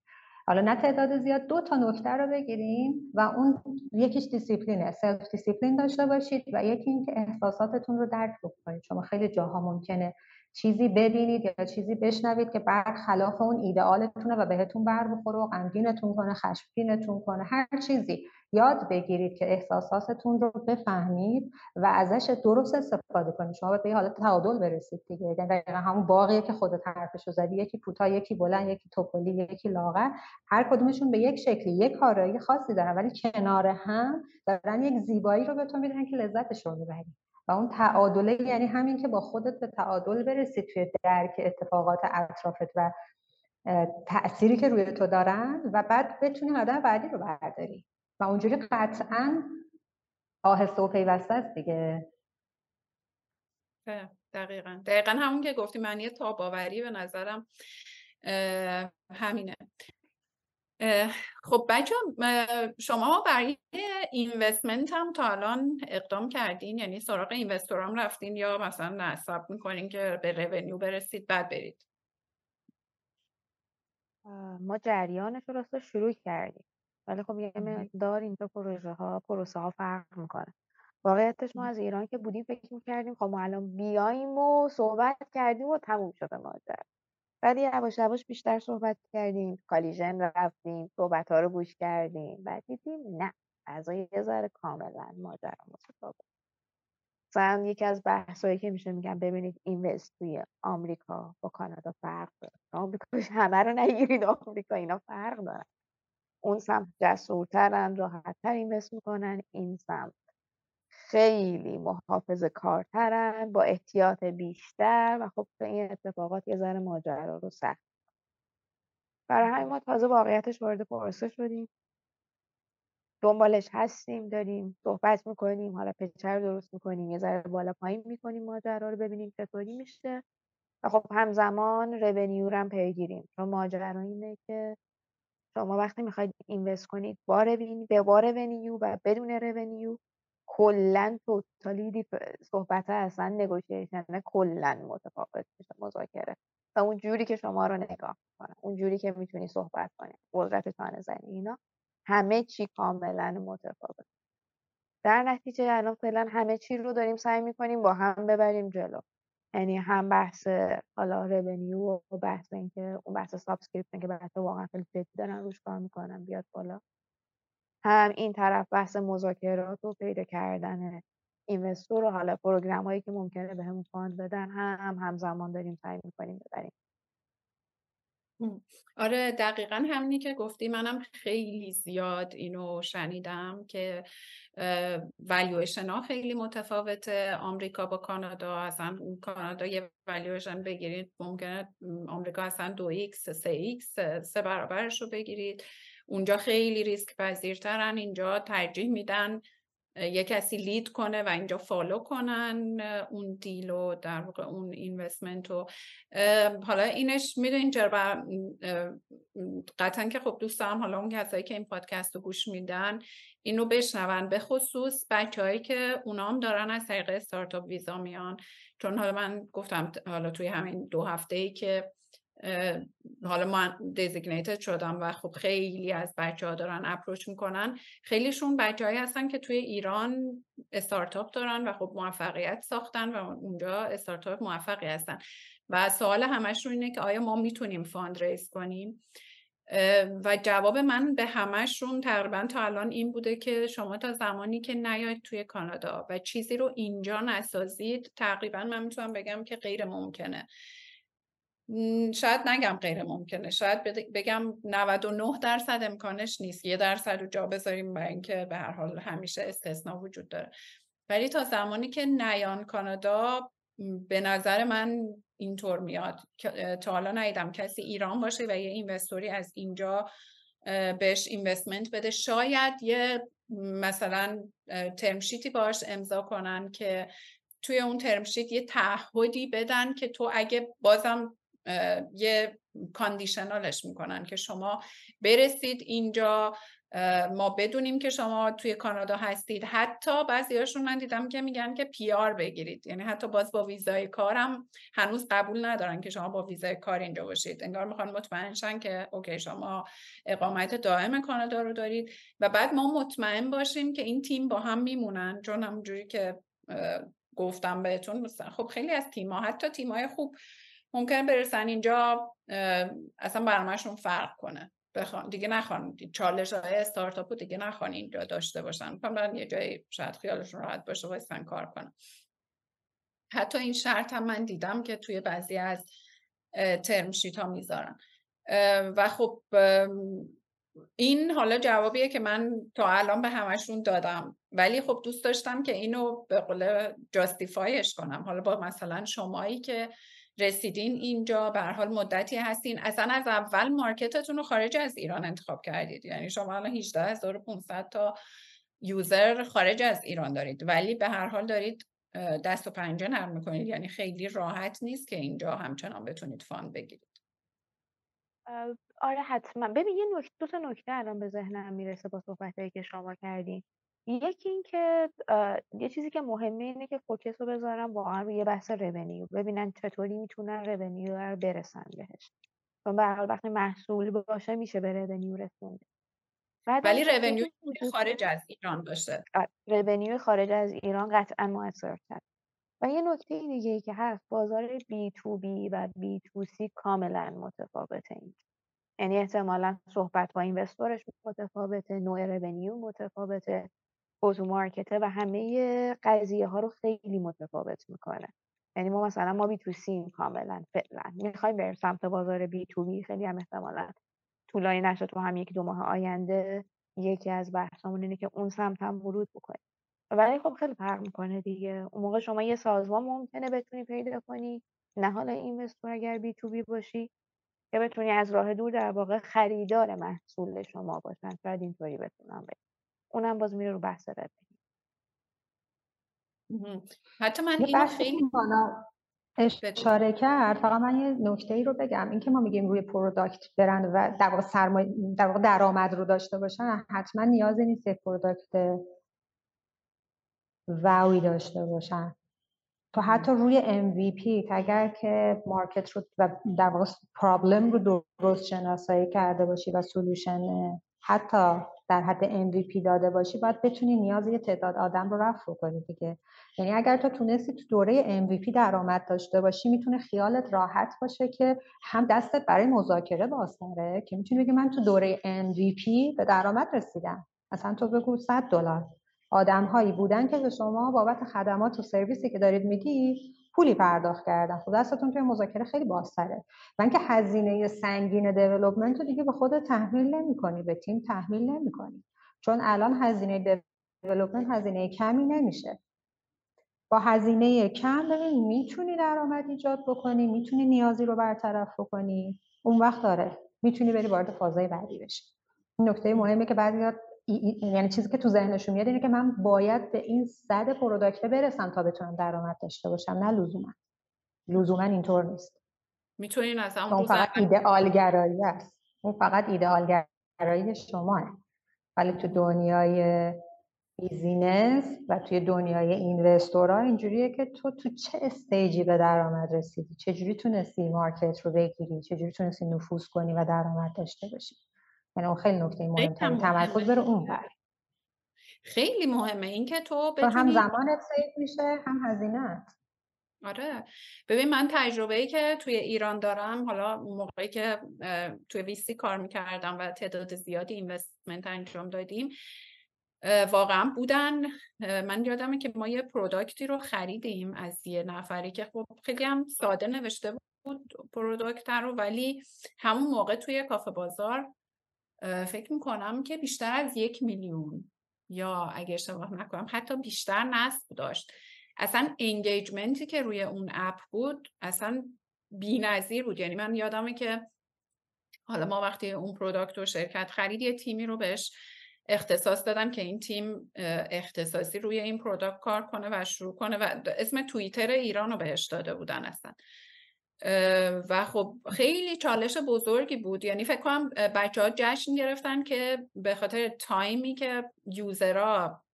حالا نه تعداد زیاد دو تا نکته رو بگیریم و اون یکیش دیسیپلینه. self discipline داشته باشید و یکی اینکه احساساتتون رو درک بکنید. شما خیلی جاها ممکنه چیزی ببینید یا چیزی بشنوید که بعد خلاف اون ایدئالتونه و بهتون بر بخوره و غمگینتون کنه خشمگینتون کنه هر چیزی یاد بگیرید که احساساتتون رو بفهمید و ازش درست استفاده کنید. شما به حالت تعادل برسید دیگه. یعنی دقیقا همون باغیه که خودت حرفشو زدی. یکی کوتاه یکی بلند یکی تپلی یکی لاغر. هر کدومشون به یک شکلی یک کارایی خاصی دارن ولی کنار هم دارن یک زیبایی رو بهتون میدن که لذتش رو می‌برید و اون تعادله یعنی همین که با خودت به تعادل برسید توی درک اتفاقات اطرافت و تأثیری که روی تو دارن و بعد بتونی قدم بعدی رو برداری. و اونجوری قطعا آهسته و پیوسته است دیگه. دقیقا. دقیقا همون که گفتی معنی تاباوری به نظرم همینه. خب بچه شما برای اینوستمنت هم تا الان اقدام کردین؟ یعنی سراغ اینوستورام رفتین یا مثلا نصب می‌کنین که به رونیو برسید بعد برید؟ ما جریانش رو شروع کردیم. ولی خب یه مقدار اینجا پروژه ها پروسه ها فرق می‌کنه. واقعیتش ما از ایران که بودیم فکر می‌کردیم خب ما الان بیایم و صحبت کردیم و تموم شده ماجرا. بعد یواش یواش بیشتر صحبت کردیم کالیژن رفتیم صحبت ها رو گوش کردیم بعد دیدیم نه از یه ذره کاملا ماجرا متفاوت. مثلا یکی از بحثایی که میشه میگم ببینید اینوست توی آمریکا با کانادا فرق داره. آمریکا همه رو نگیرید آمریکا اینا فرق دارن. اون سمت جسورترن راحتتر اینوست می‌کنن این سمت خیلی محافظ کارترن با احتیاط بیشتر و خب این اتفاقات یه ذره ماجرا رو سخت. برای همین ما تازه واقعیتش وارد پروسه شدیم. دنبالش هستیم داریم صحبت می‌کنیم حالا پچر درست می‌کنیم یه ذره بالا پایین می‌کنیم ماجرا رو ببینیم چطوری میشه و خب همزمان رونیو رو هم پیگیریم. چون ماجرا اینه که شما وقتی می‌خواید اینوست کنید با رونیو به با رونیو و بدون رونیو کلا توتالی صحبت اصلا نگوشیشن کلا متفاوت میشه مذاکره. و اون جوری که شما رو نگاه کنه اون جوری که می‌تونی صحبت کنی قدرت چانه زنی اینا همه چی کاملا متفاوت در نتیجه الان فعلا همه چی رو داریم سعی می‌کنیم با هم ببریم جلو. یعنی هم بحث حالا revenue و بحث اینکه اون بحث subscription که بحث واقعا خیلی جدی دارن روش کار می‌کنن بیاد بالا. هم این طرف بحث مذاکرات و پیدا کردن investor و حالا program هایی که ممکنه بهمون fund بدن هم همزمان داریم سعی می‌کنیم ببریم. آره دقیقا همینی که گفتی. منم خیلی زیاد اینو شنیدم که ولیویشن ها خیلی متفاوته. آمریکا با کانادا اصلا کانادا یه ولیویشن بگیرید ممکنه آمریکا اصلا دو X سه X سه برابرش رو بگیرید. اونجا خیلی ریسک پذیرترن اینجا ترجیح میدن یه کسی lead کنه و اینجا follow کنن اون deal و در واقع اون investment و حالا اینش می‌دونین چرا قطعا که خب دوست دارم حالا اون کسایی که این پادکست رو گوش میدن اینو بشنون. به خصوص بچههایی که اونام دارن از طریق استارتاپ ویزا میان. چون حالا من گفتم حالا توی همین دو هفته ای که حالا من دیزیگنیتد شدم و خب خیلی از بچه ها دارن اپروچ می‌کنن. خیلیشون بچه هایی هستن که توی ایران استارتاپ دارن و خب موفقیت ساختن و اونجا استارتاپ موفقی هستن. و سوال همشون اینه که آیا ما می‌تونیم fund raise کنیم و جواب من به همشون تقریبا تا الان این بوده که شما تا زمانی که نیاید توی کانادا و چیزی رو اینجا نسازید تقریبا من می‌تونم بگم که غیر ممکنه. شاید نگم غیر ممکنه. شاید بگم 99 درصد امکانش نیست. یه درصد رو جا بذاریم برای اینکه به هر حال همیشه استثنا وجود داره. ولی تا زمانی که نیان کانادا به نظر من اینطور میاد. تا حالا ندیدم کسی ایران باشه و یه اینوستوری از اینجا بهش اینوستمنت بده. شاید یه مثلا ترمشیتی باش امضا کنن که توی اون ترمشیت یه تعهدی بدن که تو اگه بازم یه کاندیشنالش می‌کنن که شما برسید اینجا ما بدونیم که شما توی کانادا هستید. حتی بعضیاشون من دیدم که میگن که PR بگیرید. یعنی حتی باز با ویزای کارم هنوز قبول ندارن که شما با ویزای کار اینجا باشید. انگار می‌خوان مطمئن شن که okay شما اقامت دائم کانادا رو دارید و بعد ما مطمئن باشیم که این تیم با هم میمونن. چون همونجوری که گفتم بهتون خب خیلی از تیم‌ها حتی تیم‌های خوب ممکنه برسن اینجا اصلا برنامهشون فرق کنه. بخوان دیگه نخوان چالش های استارتاپ دیگه نخوان اینجا داشته باشن. می‌خوان یه جایی شاید خیالشون راحت باشه وایستن کار کنن. حتی این شرط هم من دیدم که توی بعضی از ترم ها می‌ذارن. و خب این حالا جوابیه که من تا الان به همشون دادم. ولی خب دوست داشتم که اینو به قول جاستیفایش کنم. حالا با مثلا شمایی که رسیدین اینجا به حال مدتی هستین. اصلا از اول market تون رو خارج از ایران انتخاب کردید. یعنی شما الان 18500 تا user خارج از ایران دارید. ولی به هر حال دارید دست و پنجه نرم می‌کنید. یعنی خیلی راحت نیست که اینجا همچنان بتونید fund بگیرید. آره حتما. ببین یه نکته دو تا نکته الان به ذهنم می‌رسه با صحبتهایی که شما کردین. یکی این که یه چیزی که مهمه اینه که focus رو بذارم واقعا روی بحث revenue ببینن چطوری می‌تونن رونیو رو برسن بهش. چون به حال وقتی محصول باشه میشه به revenue رسونده ولی رونیو خارج از ایران باشه. revenue خارج از ایران قطعا موثرتر و یه نکته دیگه ای که هست بازار بی تو بی و بی تو سی کاملا متفاوته این. یعنی احتمالا صحبت با investor ش متفاوته نوع revenue متفاوته. تو مارکته و همه قضیه ها رو خیلی متفاوت می‌کنه. یعنی ما مثلا ما بی تو سیم کاملا فعلا. می‌خوایم بریم سمت بازار بی تو بی خیلی هم احتمالا طولانی نشد تو هم یک دو ماه آینده. یکی از بحثامون اینه که اون سمت هم ورود بکنیم. ولی خب خیلی فرق می‌کنه دیگه. اون موقع شما یه سازمان ممکنه بتونی پیدا کنی. نه حالا اینوستور اگر بی تو بی باشی که بتونی از راه دور در واقع خریدار محصول شما باشن. شاید اینطوری بتونم بگم. اونم باز میره رو بحث revenue حتی من این خیلی اشاره کرد. فقط من یه نکته ای رو بگم. اینکه ما میگیم روی product برن و در واقع سرمایه در واقع درآمد رو داشته باشن حتما نیازی نیست product واوی داشته باشن. تو حتی روی MVP اگر که market رو و در واقع problem رو درست شناسایی کرده باشی و solution حتی در حد MVP داده باشی باید بتونی نیاز یه تعداد آدم رو رفع کنی دیگه. یعنی اگر تو تونستی تو دوره MVP درآمد داشته باشی می‌تونه خیالت راحت باشه که هم دستت برای مذاکره بازتره که می‌تونی بگی من تو دوره MVP به درآمد رسیدم. مثلا تو بگو 100 دلار. آدم هایی بودن که به شما بابت خدمات و سرویسی که دارید میدی پولی پرداخت کردن. خب دستتون توی مذاکره خیلی بازتره. و اینکه هزینه سنگین development رو دیگه به خود تحمیل نمی‌کنی به تیم تحمیل نمی‌کنی. چون الان هزینه development هزینه کمی نمیشه. با هزینه کم ببین می‌تونی درآمد ایجاد بکنی می‌تونی نیازی رو برطرف بکنی. اون وقت داره می‌تونی بری وارد فازای بعدی بشی. نکته مهمه که بعضی یعنی چیزی که تو ذهنشون میاد اینه که من باید به این صد product برسم تا بتونم درآمد داشته باشم. نه لزوما. لزوما اینطور نیست. می‌تونین از اون فقط ایدئالگرایی است. اون فقط ایدئالگرایی شماه ولی تو دنیای business و توی دنیای investor ها اینجوریه که تو تو چه stage ی به درآمد رسیدی؟ چجوری تونستی market رو بگیری؟ چجوری تونستی نفوذ کنی و درآمد داشته باشی؟ یعنی اون خیلی نکته مهمتری تمرکز بره اون بر. خیلی مهمه اینکه تو بتونی هم زمانت save میشه هم هزینهت آره. ببین من تجربه ای که توی ایران دارم حالا موقعی که توی VC کار می‌کردم و تعداد زیادی investment انجام دادیم واقعا بودن من یادمه که ما یه product ی رو خریدیم از یه نفری که خب خیلی هم ساده نوشته بود product رو ولی همون موقع توی کافه بازار فکر می‌کنم که بیشتر از یک میلیون. یا اگه اشتباه نکنم حتی بیشتر نصب داشت. اصلا engagement ی که روی اون app بود اصلا بی نظیر بود. یعنی من یادمه که حالا ما وقتی اون product و شرکت خرید یه تیمی رو بهش اختصاص دادم که این تیم اختصاصی روی این product کار کنه و شروع کنه و اسم توییتر ایران رو بهش داده بودن اصلا. و خب خیلی چالش بزرگی بود. یعنی فکر کنم بچه ها جشن گرفتن که به خاطر time ی که user ها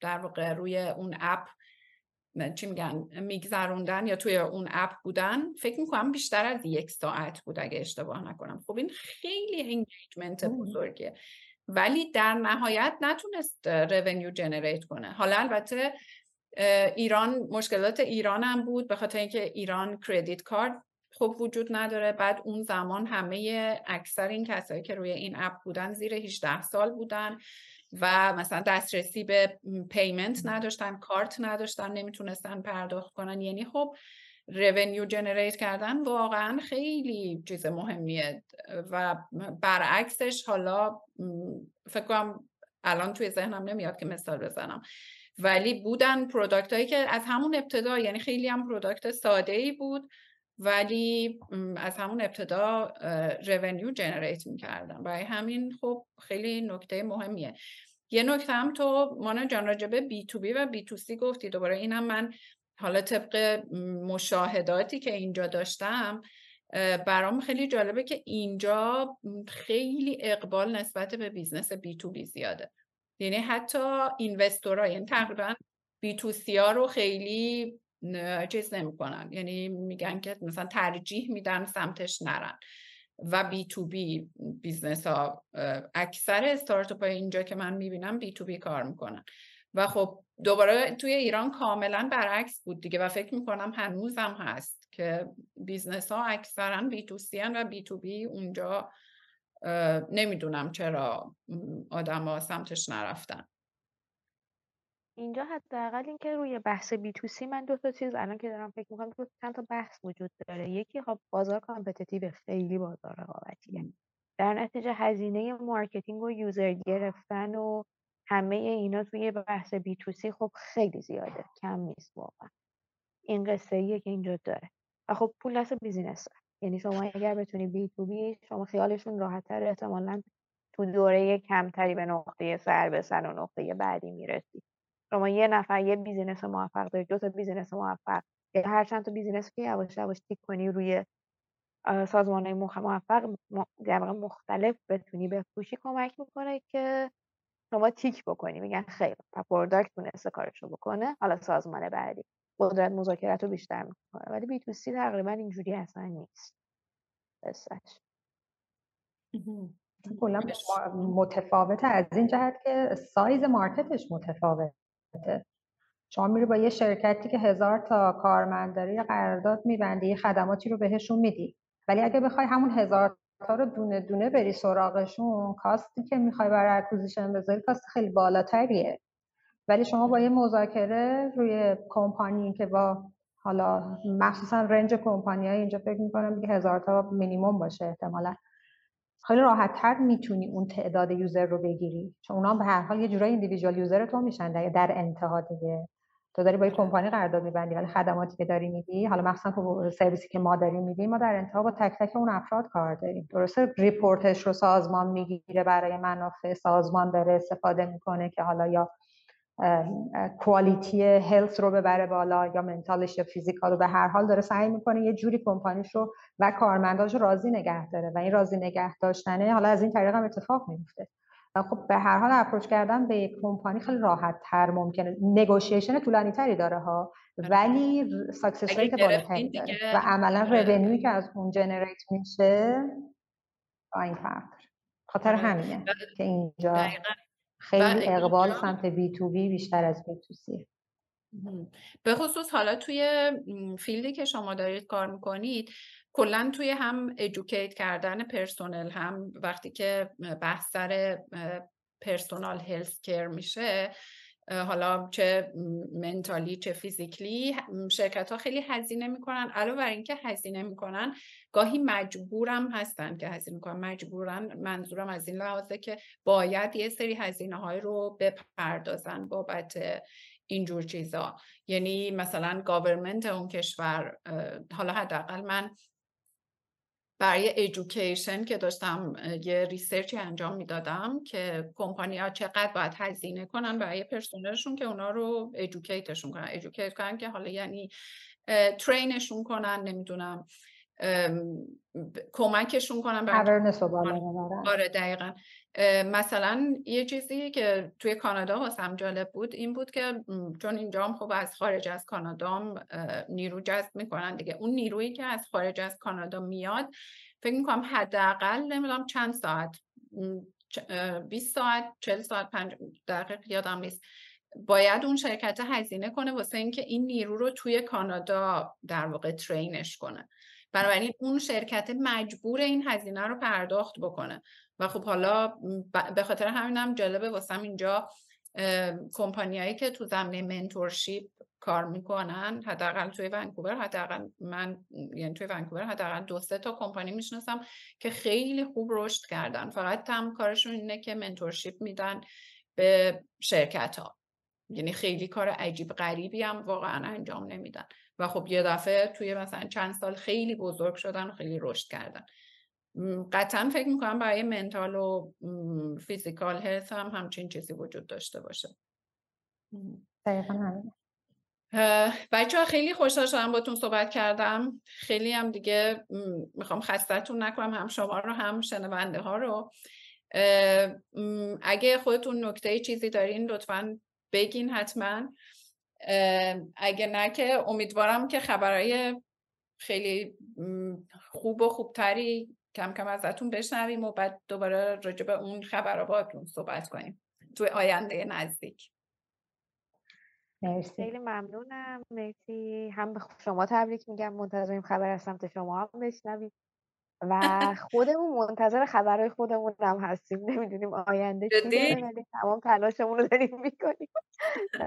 در واقع روی اون app چی میگن میگذروندن یا توی اون app بودن فکر می‌کنم بیشتر از یک ساعت بود اگه اشتباه نکنم. خب این خیلی engagement بزرگیه. ولی در نهایت نتونست revenue generate کنه. حالا البته ایران مشکلات ایران هم بود به خاطر اینکه ایران credit card خب وجود نداره. بعد اون زمان همه اکثر این کسایی که روی این app بودن زیر 18 سال بودن و مثلا دسترسی به payment نداشتن کارت نداشتن نمی‌تونستن پرداخت کنن. یعنی خب revenue generate کردن واقعا خیلی چیز مهمیه. و برعکسش حالا فکر کنم الان توی ذهنم نمیاد که مثال بزنم. ولی بودن product هایی که از همون ابتدا یعنی خیلی هم product ساده ای بود ولی از همون ابتدا revenue generate می‌کردن برای همین خب خیلی نکته مهمیه. یه نکته هم تو مانا جان راجبه بی تو بی و بی تو سی گفتی. دوباره اینم من حالا طبق مشاهداتی که اینجا داشتم برام خیلی جالبه که اینجا خیلی اقبال نسبت به business B2B زیاده. یعنی حتی investor ها یعنی تقریبا B2C ها رو خیلی چیز نمی‌کنن. یعنی میگن که مثلا ترجیح میدن سمتش نرن. و B2B business ها اکثر استارتاپ های اینجا که من می‌بینم B2B کار می‌کنن. و خب دوباره توی ایران کاملا برعکس بود دیگه و فکر می‌کنم هنوزم هست که business ها اکثرا بی تو سی و بی تو بی اونجا نمی‌دونم چرا آدما سمتش نرفتن. اینجا حداقل اینکه روی بحث B2C من دو تا چیز الان که دارم فکر می‌کنم دو چند تا بحث وجود داره. یکی خب بازار competitive خیلی بازار رقابتیه در نتیجه هزینه marketing و user گرفتن و همه اینا توی بحث B2C خب خیلی زیاده. کم نیست واقعا. این قصه ایه که اینجا داره. و خب پول دست business یعنی شما اگر بتونی B2B شما خیالشون راحت تر احتمالا تو دوره کمتری به نقطه سر بسن و نقطه بعدی می‌رسی. شما یه نفر یه business موفق داری دو تا business موفق. یا هر چند تا business که یواش یواش tick کنی روی سازمان های موفق در مختلف بتونی بفروشی کمک می‌کنه که شما tick بکنی. میگن خیلی product تونسته کارش بکنه. حالا سازمان بعدی. قدرت مذاکرت رو بیشتر می‌کنه ولی B2C تقریبا اینجوری اصلا نیست. قصهش کلا متفاوته از این جهت که سایز market ش متفاوته. شما میری با یه شرکتی که هزار تا کارمند داری قرارداد میبندی یه خدماتی رو بهشون میدی. ولی اگه بخوای همون هزار تا رو دونه دونه بری سراغشون cost ی که می‌خوای برای acquisition بذاری cost خیلی بالاتریه. ولی شما با یه مذاکره روی کمپانی که با حالا مخصوصا range company های اینجا فکر می‌کنم دیگه هزار تا مینیموم باشه احتمالا. خیلی راحت تر می‌تونی اون تعداد user رو بگیری. چون اونا به هر حال یه جورای individual user تو میشن در انتها دیگه. تو داری با یه کمپانی قرارداد میبندی ولی خدماتی که داری میدی حالا مخصوصا تو سرویسی که ما داریم میدیم ما در انتها با تک تک اون افراد کار داریم. درسته report ش رو سازمان می‌گیره برای منافع سازمان داره استفاده می‌کنه که حالا یا quality health رو ببره بالا یا mental ش یا physical رو به هر حال داره سعی می‌کنه یه جوری کمپانیش رو و کارمنداش رو راضی نگه داره و این راضی نگه داشتنه حالا از این طریق هم اتفاق میفته خب به هر حال approach کردن به یک کمپانی خیلی راحت تر ممکنه negotiation طولانی تری داره ها آره. ولی success rate بالاتری داره و عملا revenue ی که از اون generate میشه با این فرق خاطر آره. همینه که اینجا خیلی اقبال سمت B2B بیشتر از B2C به خصوص حالا توی field ی که شما دارید کار می‌کنید کلا توی هم educate کردن پرسونل هم وقتی که بحث سر personal healthcare میشه حالا چه mentally چه physically شرکت ها خیلی هزینه می‌کنن. علاوه بر اینکه هزینه می‌کنن گاهی مجبورم هستن که هزینه می‌کنن مجبورن منظورم از این لحاظه که باید یه سری هزینه های رو بپردازن بابت اینجور چیزا. یعنی مثلا government اون کشور حالا حداقل من برای education که داشتم یه research ی انجام می‌دادم که کمپانی ها چقدر باید هزینه کنن برای پرسونلشون که اونا رو educate شون کنن. educate کنن که حالا یعنی ترینشون کنن نمی‌دونم. کمکشون برای آره دقیقا. مثلا یه چیزی که توی کانادا واسم جالب بود این بود که چون اینجا هم خب از خارج از کانادا نیرو جذب می‌کنن دیگه. اون نیرویی که از خارج از کانادا میاد فکر می‌کنم حداقل نمی‌دونم چند ساعت 20 ساعت 40 ساعت 5 دقیق یادم نیست. باید اون شرکت هزینه کنه واسه اینکه این نیرو رو توی کانادا در واقع ترینش کنه. بنابراین اون شرکت مجبور این هزینه رو پرداخت بکنه. و خب حالا به خاطر همینم جالبه واسم اینجا کمپانیایی که تو زمینه منتورشیپ کار می‌کنن حداقل توی ونکوور حداقل من یعنی توی ونکوور حداقل دو سه تا کمپانی می‌شناسم که خیلی خوب رشد کردن. فقط هم کارشون اینه که منتورشیپ میدن به شرکت ها یعنی خیلی کار عجیب غریبی هم واقعا انجام نمیدن. و خب یه دفعه توی مثلا چند سال خیلی بزرگ شدن و خیلی رشد کردن. قطعا فکر می‌کنم برای منتال و فیزیکال هلت هم همچین چیزی وجود داشته باشه. بچه ها خیلی خوشحال شدم باتون صحبت کردم. خیلی هم دیگه می‌خوام خستتون نکنم هم شما رو هم شنونده ها رو. اگه خودتون نکته چیزی دارین لطفا بگین حتما. اگه نه که امیدوارم که خبرهای خیلی خوب و خوبتری کم کم ازتون بشنویم و بعد دوباره راجع به اون خبر باتون صحبت کنیم توی آینده نزدیک. مرسی. خیلی ممنونم. مرسی. هم به شما تبریک میگم. منتظریم خبر از سمت شما هم بشنویم. و خودمون منتظر خبرهای خودمون هم هستیم. نمی‌دونیم آینده چی تمام تلاشمون رو داریم می‌کنیم.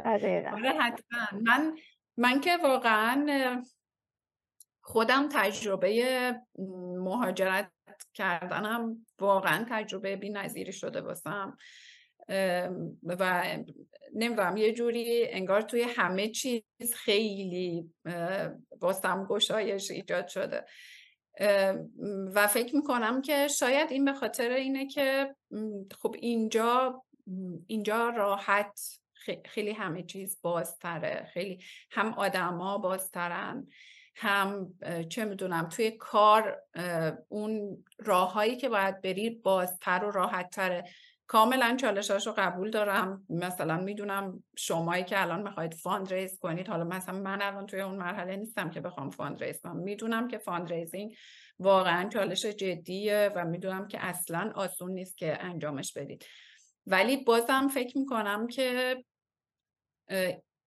آره حتما. من من که واقعا خودم تجربه مهاجرت کردنم واقعا تجربه بی نظیری شده باسم و نمی‌دونم یه جوری انگار توی همه چیز خیلی واسم گشایش ایجاد شده. و فکر می‌کنم که شاید این به خاطر اینه که خب اینجا اینجا راحت خیلی همه چیز بازتره. خیلی هم آدما بازترن هم چه می‌دونم توی کار اون راههایی که باید بری بازتر و راحتتره. کاملا چالشاش رو قبول دارم. مثلا می‌دونم شمایی که الان می‌خواید fundraise کنید حالا مثلا من الان توی اون مرحله نیستم که بخوام fundraise کنم. می‌دونم که fundraising واقعا چالش جدیه و می‌دونم که اصلا آسون نیست که انجامش بدید. ولی بازم فکر می‌کنم که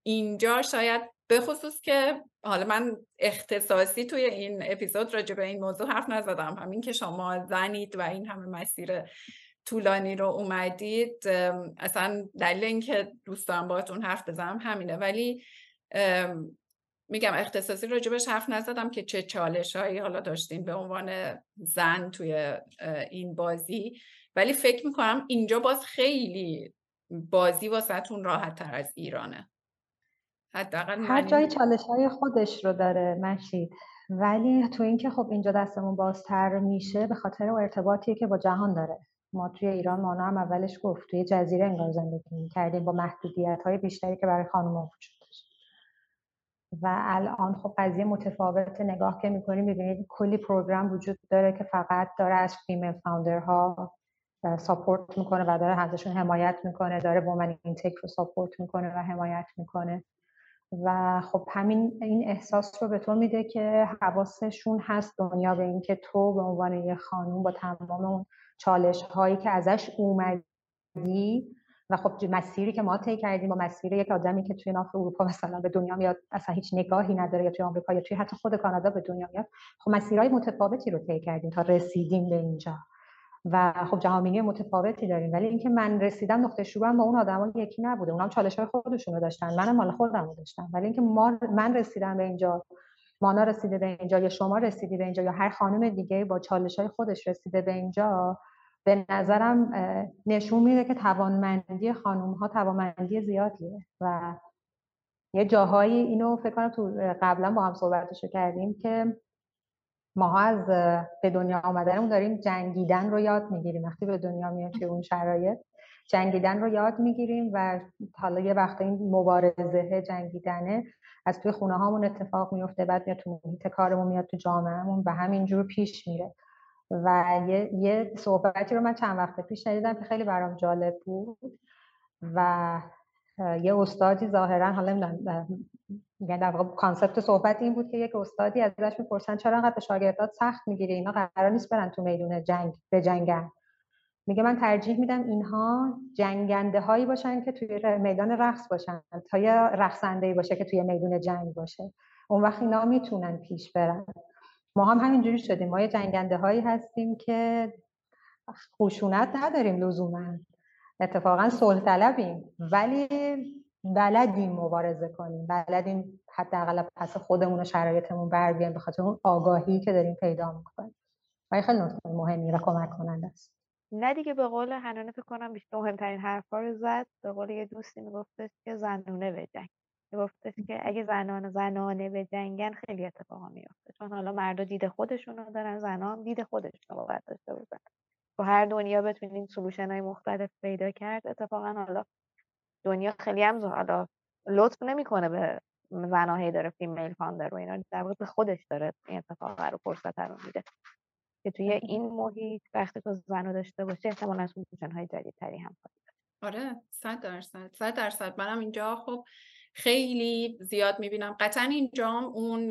اینجا شاید به خصوص که حالا من اختصاصی توی این اپیزود راجع به این موضوع حرف نزدم. همین که شما زنید و این همه مسیر طولانی رو اومدید اصلا دلیل اینکه دوستان باهاتون حرف بزنم همینه. ولی میگم اختصاصی راجبش حرف نزدم که چه چالش هایی حالا داشتین به عنوان زن توی این بازی. ولی فکر می‌کنم اینجا باز خیلی بازی واسهتون راحت تر از ایرانه. حداقل هر جای چالش های خودش رو داره مشید ولی تو اینکه خب اینجا دستمون بازتر میشه به خاطر ارتباطی که با جهان داره. ما توی ایران مانا هم اولش گفت توی جزیره انگار زندگی کردیم با محدودیت های بیشتری که برای خانم وجود داشت. و الان خب قضیه متفاوت نگاه که می‌کنیم می‌بینید کلی program وجود داره که فقط داره از female founder ها support می‌کنه و داره ازشون حمایت می‌کنه داره women in tech رو support می‌کنه و حمایت می‌کنه. و خب همین این احساس رو به تو میده که حواسشون هست دنیا به اینکه تو به عنوان یه خانوم با تمام اون چالش هایی که ازش اومدی و خب مسیری که ما طی کردیم با مسیر یک آدمی که توی ناف اروپا مثلا به دنیا میاد اصلا هیچ نگاهی نداره یا توی آمریکا یا توی حتی خود کانادا به دنیا میاد. خب مسیرهای متفاوتی رو طی کردیم تا رسیدیم به اینجا. و خب جهانبینی متفاوتی داریم. ولی اینکه من رسیدم نقطه شروعم با اون آدما یکی نبوده. اونم چالش های خودشون رو داشتن. منم مال خودم رو داشتم. ولی اینکه ما من رسیدم به اینجا مانا رسیده به اینجا یا شما رسیدی به اینجا یا هر خانم دیگه با چالش های خودش رسیده به اینجا به نظرم نشون میده که توانمندی خانم ها توانمندی زیادیه و یه جاهایی اینو فکر کنم تو قبلا با هم صحبتشو کردیم که ماها از به دنیا آمدنمون داریم جنگیدن رو یاد می‌گیریم. وقتی به دنیا میایم توی اون شرایط جنگیدن رو یاد می‌گیریم و حالا یه وقت این مبارزه جنگیدنه از توی خونه هامون اتفاق میفته بعد میاد تو محیط کارمون میاد تو جامعهمون و همینجور پیش میره. و یه, یه صحبتی رو من چند وقت پیش شنیدم که خیلی برام جالب بود و یه استادی ظاهرا حالا نمی‌دونم یعنی در واقع کانسپت صحبت این بود که یک استادی ازش می‌پرسن چرا انقدر به شاگردات سخت می‌گیره اینا قرار نیست برن تو میدون جنگ به جنگن. میگه من ترجیح میدم اینها جنگنده هایی باشن که توی میدان رقص باشن تا یه رقصنده باشه که توی میدون جنگ باشه. اون وقت اینا می‌تونن پیش برن. ما هم همینجوری شدیم. ما یه جنگنده هایی هستیم که خشونت نداریم لزوما. اتفاقا صلح طلبیم ولی بلدیم مبارزه کنیم. بلدیم حداقل پس خودمون و شرایطمون بر بیایم به خاطر اون آگاهی که داریم پیدا می‌کنیم. و خیلی نکته مهمی و کمک کننده است؟ نه دیگه به قول حنانه فکر کنم بیشتر مهمترین حرفا رو زد. به قول یه دوستی میگفتش که زنونه به جنگ میگفتش که اگه زنان زنانه بجنگن خیلی اتفاقا میفته چون حالا مردا دید خودشون رو دارن زنان دید خودشون رو باید داشته باشن. با هر دنیا بتونین solution های مختلف پیدا کرد. اتفاقا حالا دنیا خیلی هم حالا لطف نمی‌کنه به زناهی داره female founder و اینا. در به خودش داره این اتفاق رو فرصت رو میده. که توی این محیط وقتی تو زن داشته باشه احتمالا solution های جدیدتری هم آره صد درصد صد درصد. منم اینجا خب خیلی زیاد می‌بینم. قطعا اینجا اون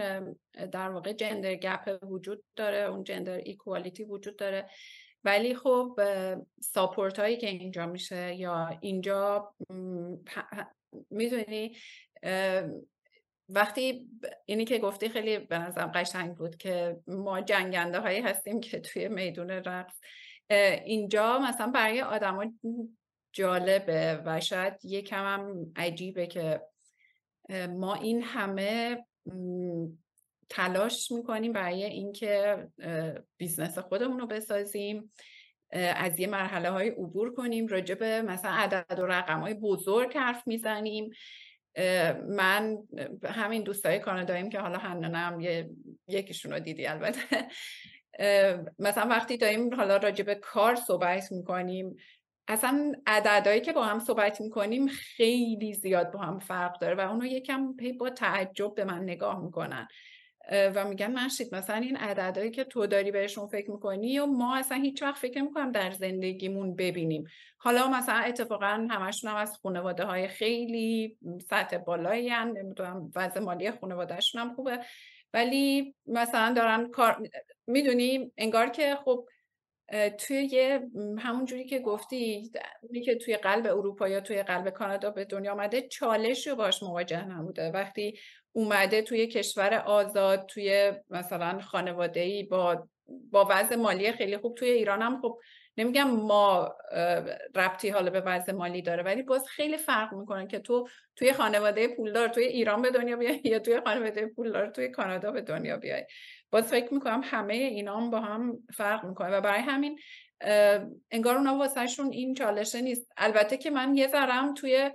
در واقع جندر گپ وجود داره اون جندر ایکوالیتی وجود داره. ولی خب ساپورت هایی که اینجا میشه یا اینجا می‌دونی وقتی اینی که گفتی خیلی به نظرم قشنگ بود که ما جنگنده هایی هستیم که توی میدون رقص اینجا مثلا برای آدما جالبه و شاید یکم هم عجیبه که ما این همه تلاش می‌کنیم برای اینکه بیزنس خودمون رو بسازیم از یه مرحله های عبور کنیم راجع مثلا عدد و رقم های بزرگ حرف می‌زنیم. من همین دوستای کاناداییم که حالا هننم یه یکیشون رو دیدی البته. مثلا وقتی داریم حالا راجع به کار صحبت می‌کنیم اصلا عددهایی که با هم صحبت می‌کنیم خیلی زیاد با هم فرق داره و اونو یکم با تعجب به من نگاه می‌کنن. و میگن نشید. مثلا این عددهایی که تو داری بهشون فکر می‌کنی و ما اصلا هیچ وقت فکر نمی‌کنم در زندگیمون ببینیم. حالا مثلا اتفاقا همشون هم از خانواده های خیلی سطح بالایی هم نمی‌دونم وضع مالی خانوادهشون هم خوبه. ولی مثلا دارن کار می‌دونی؟ انگار که خب توی همون جوری که گفتی اونی که توی قلب اروپا یا توی قلب کانادا به دنیا آمده چالش رو باش مواجه نبوده. وقتی اومده توی کشور آزاد توی مثلا خانواده با با وضع مالی خیلی خوب توی ایران هم خب نمیگم ما ربطی حالا به وضع مالی داره ولی باز خیلی فرق می‌کنه که تو توی خانواده پولدار توی ایران به دنیا بیای یا توی خانواده پولدار توی کانادا به دنیا بیای. باز فکر می‌کنم همه اینا هم با هم فرق می‌کنه و برای همین انگار اونا واسهشون این چالشه نیست. البته که من یه ذرم توی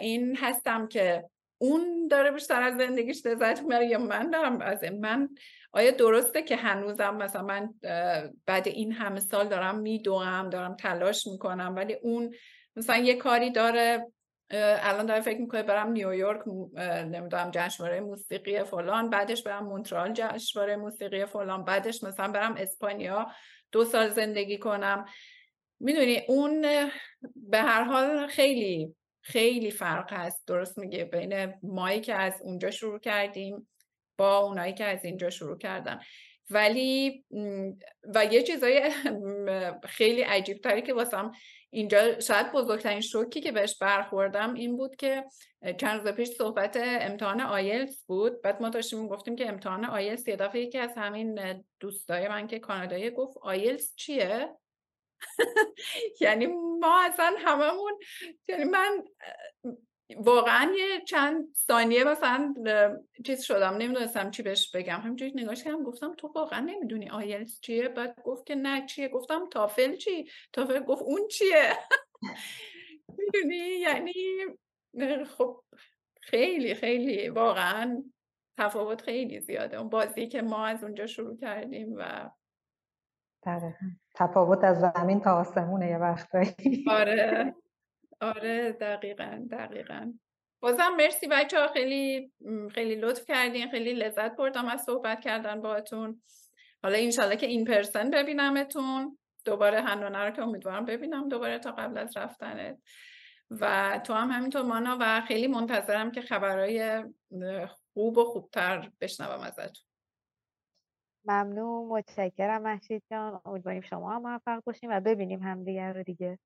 این هستم که اون داره بیشتر از زندگیش لذت می‌بره یا من دارم از من آیا درسته که هنوزم مثلا من بعد این همه سال دارم میدوام دارم تلاش می‌کنم ولی اون مثلا یه کاری داره الان داره فکر می‌کنه برم نیویورک نمی‌دونم جشنواره موسیقی فلان بعدش برم مونترال جشنواره موسیقی فلان بعدش مثلا برم اسپانیا دو سال زندگی کنم. می‌دونی اون به هر حال خیلی خیلی فرق هست. درست میگه بین مایی که از اونجا شروع کردیم با اونایی که از اینجا شروع کردن. ولی و یه چیزای خیلی عجیب تری که واسم اینجا شاید بزرگترین شوکی که بهش برخوردم این بود که چند روز پیش صحبت امتحان آیلتس بود. بعد ما داشتیم گفتیم که امتحان آیلتس یه دفعه یکی از همین دوستای من که کانادایی گفت آیلتس چیه؟ یعنی ما اصلا هممون یعنی من واقعا یه چند ثانیه مثلا چیز شدم نمی‌دونستم چی بهش بگم. همینجوری نگاش کردم گفتم تو واقعا نمی‌دونی آیلتس چیه؟ بعد گفت که نه چیه؟ گفتم تافل چی؟ تافل گفت اون چیه؟ می‌دونی؟ یعنی خب خیلی خیلی واقعا تفاوت خیلی زیاده. اون بازی که ما از اونجا شروع کردیم و تفاوت از زمین تا آسمونه یه وقتایی. آره. آره دقیقا دقیقا. بازم مرسی بچه ها خیلی خیلی لطف کردین خیلی لذت بردم از صحبت کردن باهاتون. حالا انشالله که این پرسن ببینمتون. دوباره هنانه رو که امیدوارم ببینم دوباره تا قبل از رفتنت. و تو هم همینطور مانا و خیلی منتظرم که خبرهای خوب و خوبتر بشنوم ازتون. ممنون متشکرم محشید جان. امیدواریم شما هم موفق باشیم و ببینیم همدیگه رو دیگه.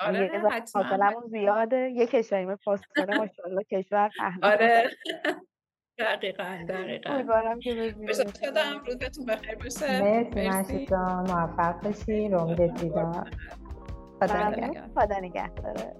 آره حتما زیاده. یه کشوری مثل پاسداره ماشاءالله کشور آره. دقیقا دقیقا. امیدوارم که ببینیم روزتون بخیر باشه. مرسی مرسی. جان. موفق باشی امید دیدار خدا نگهداره.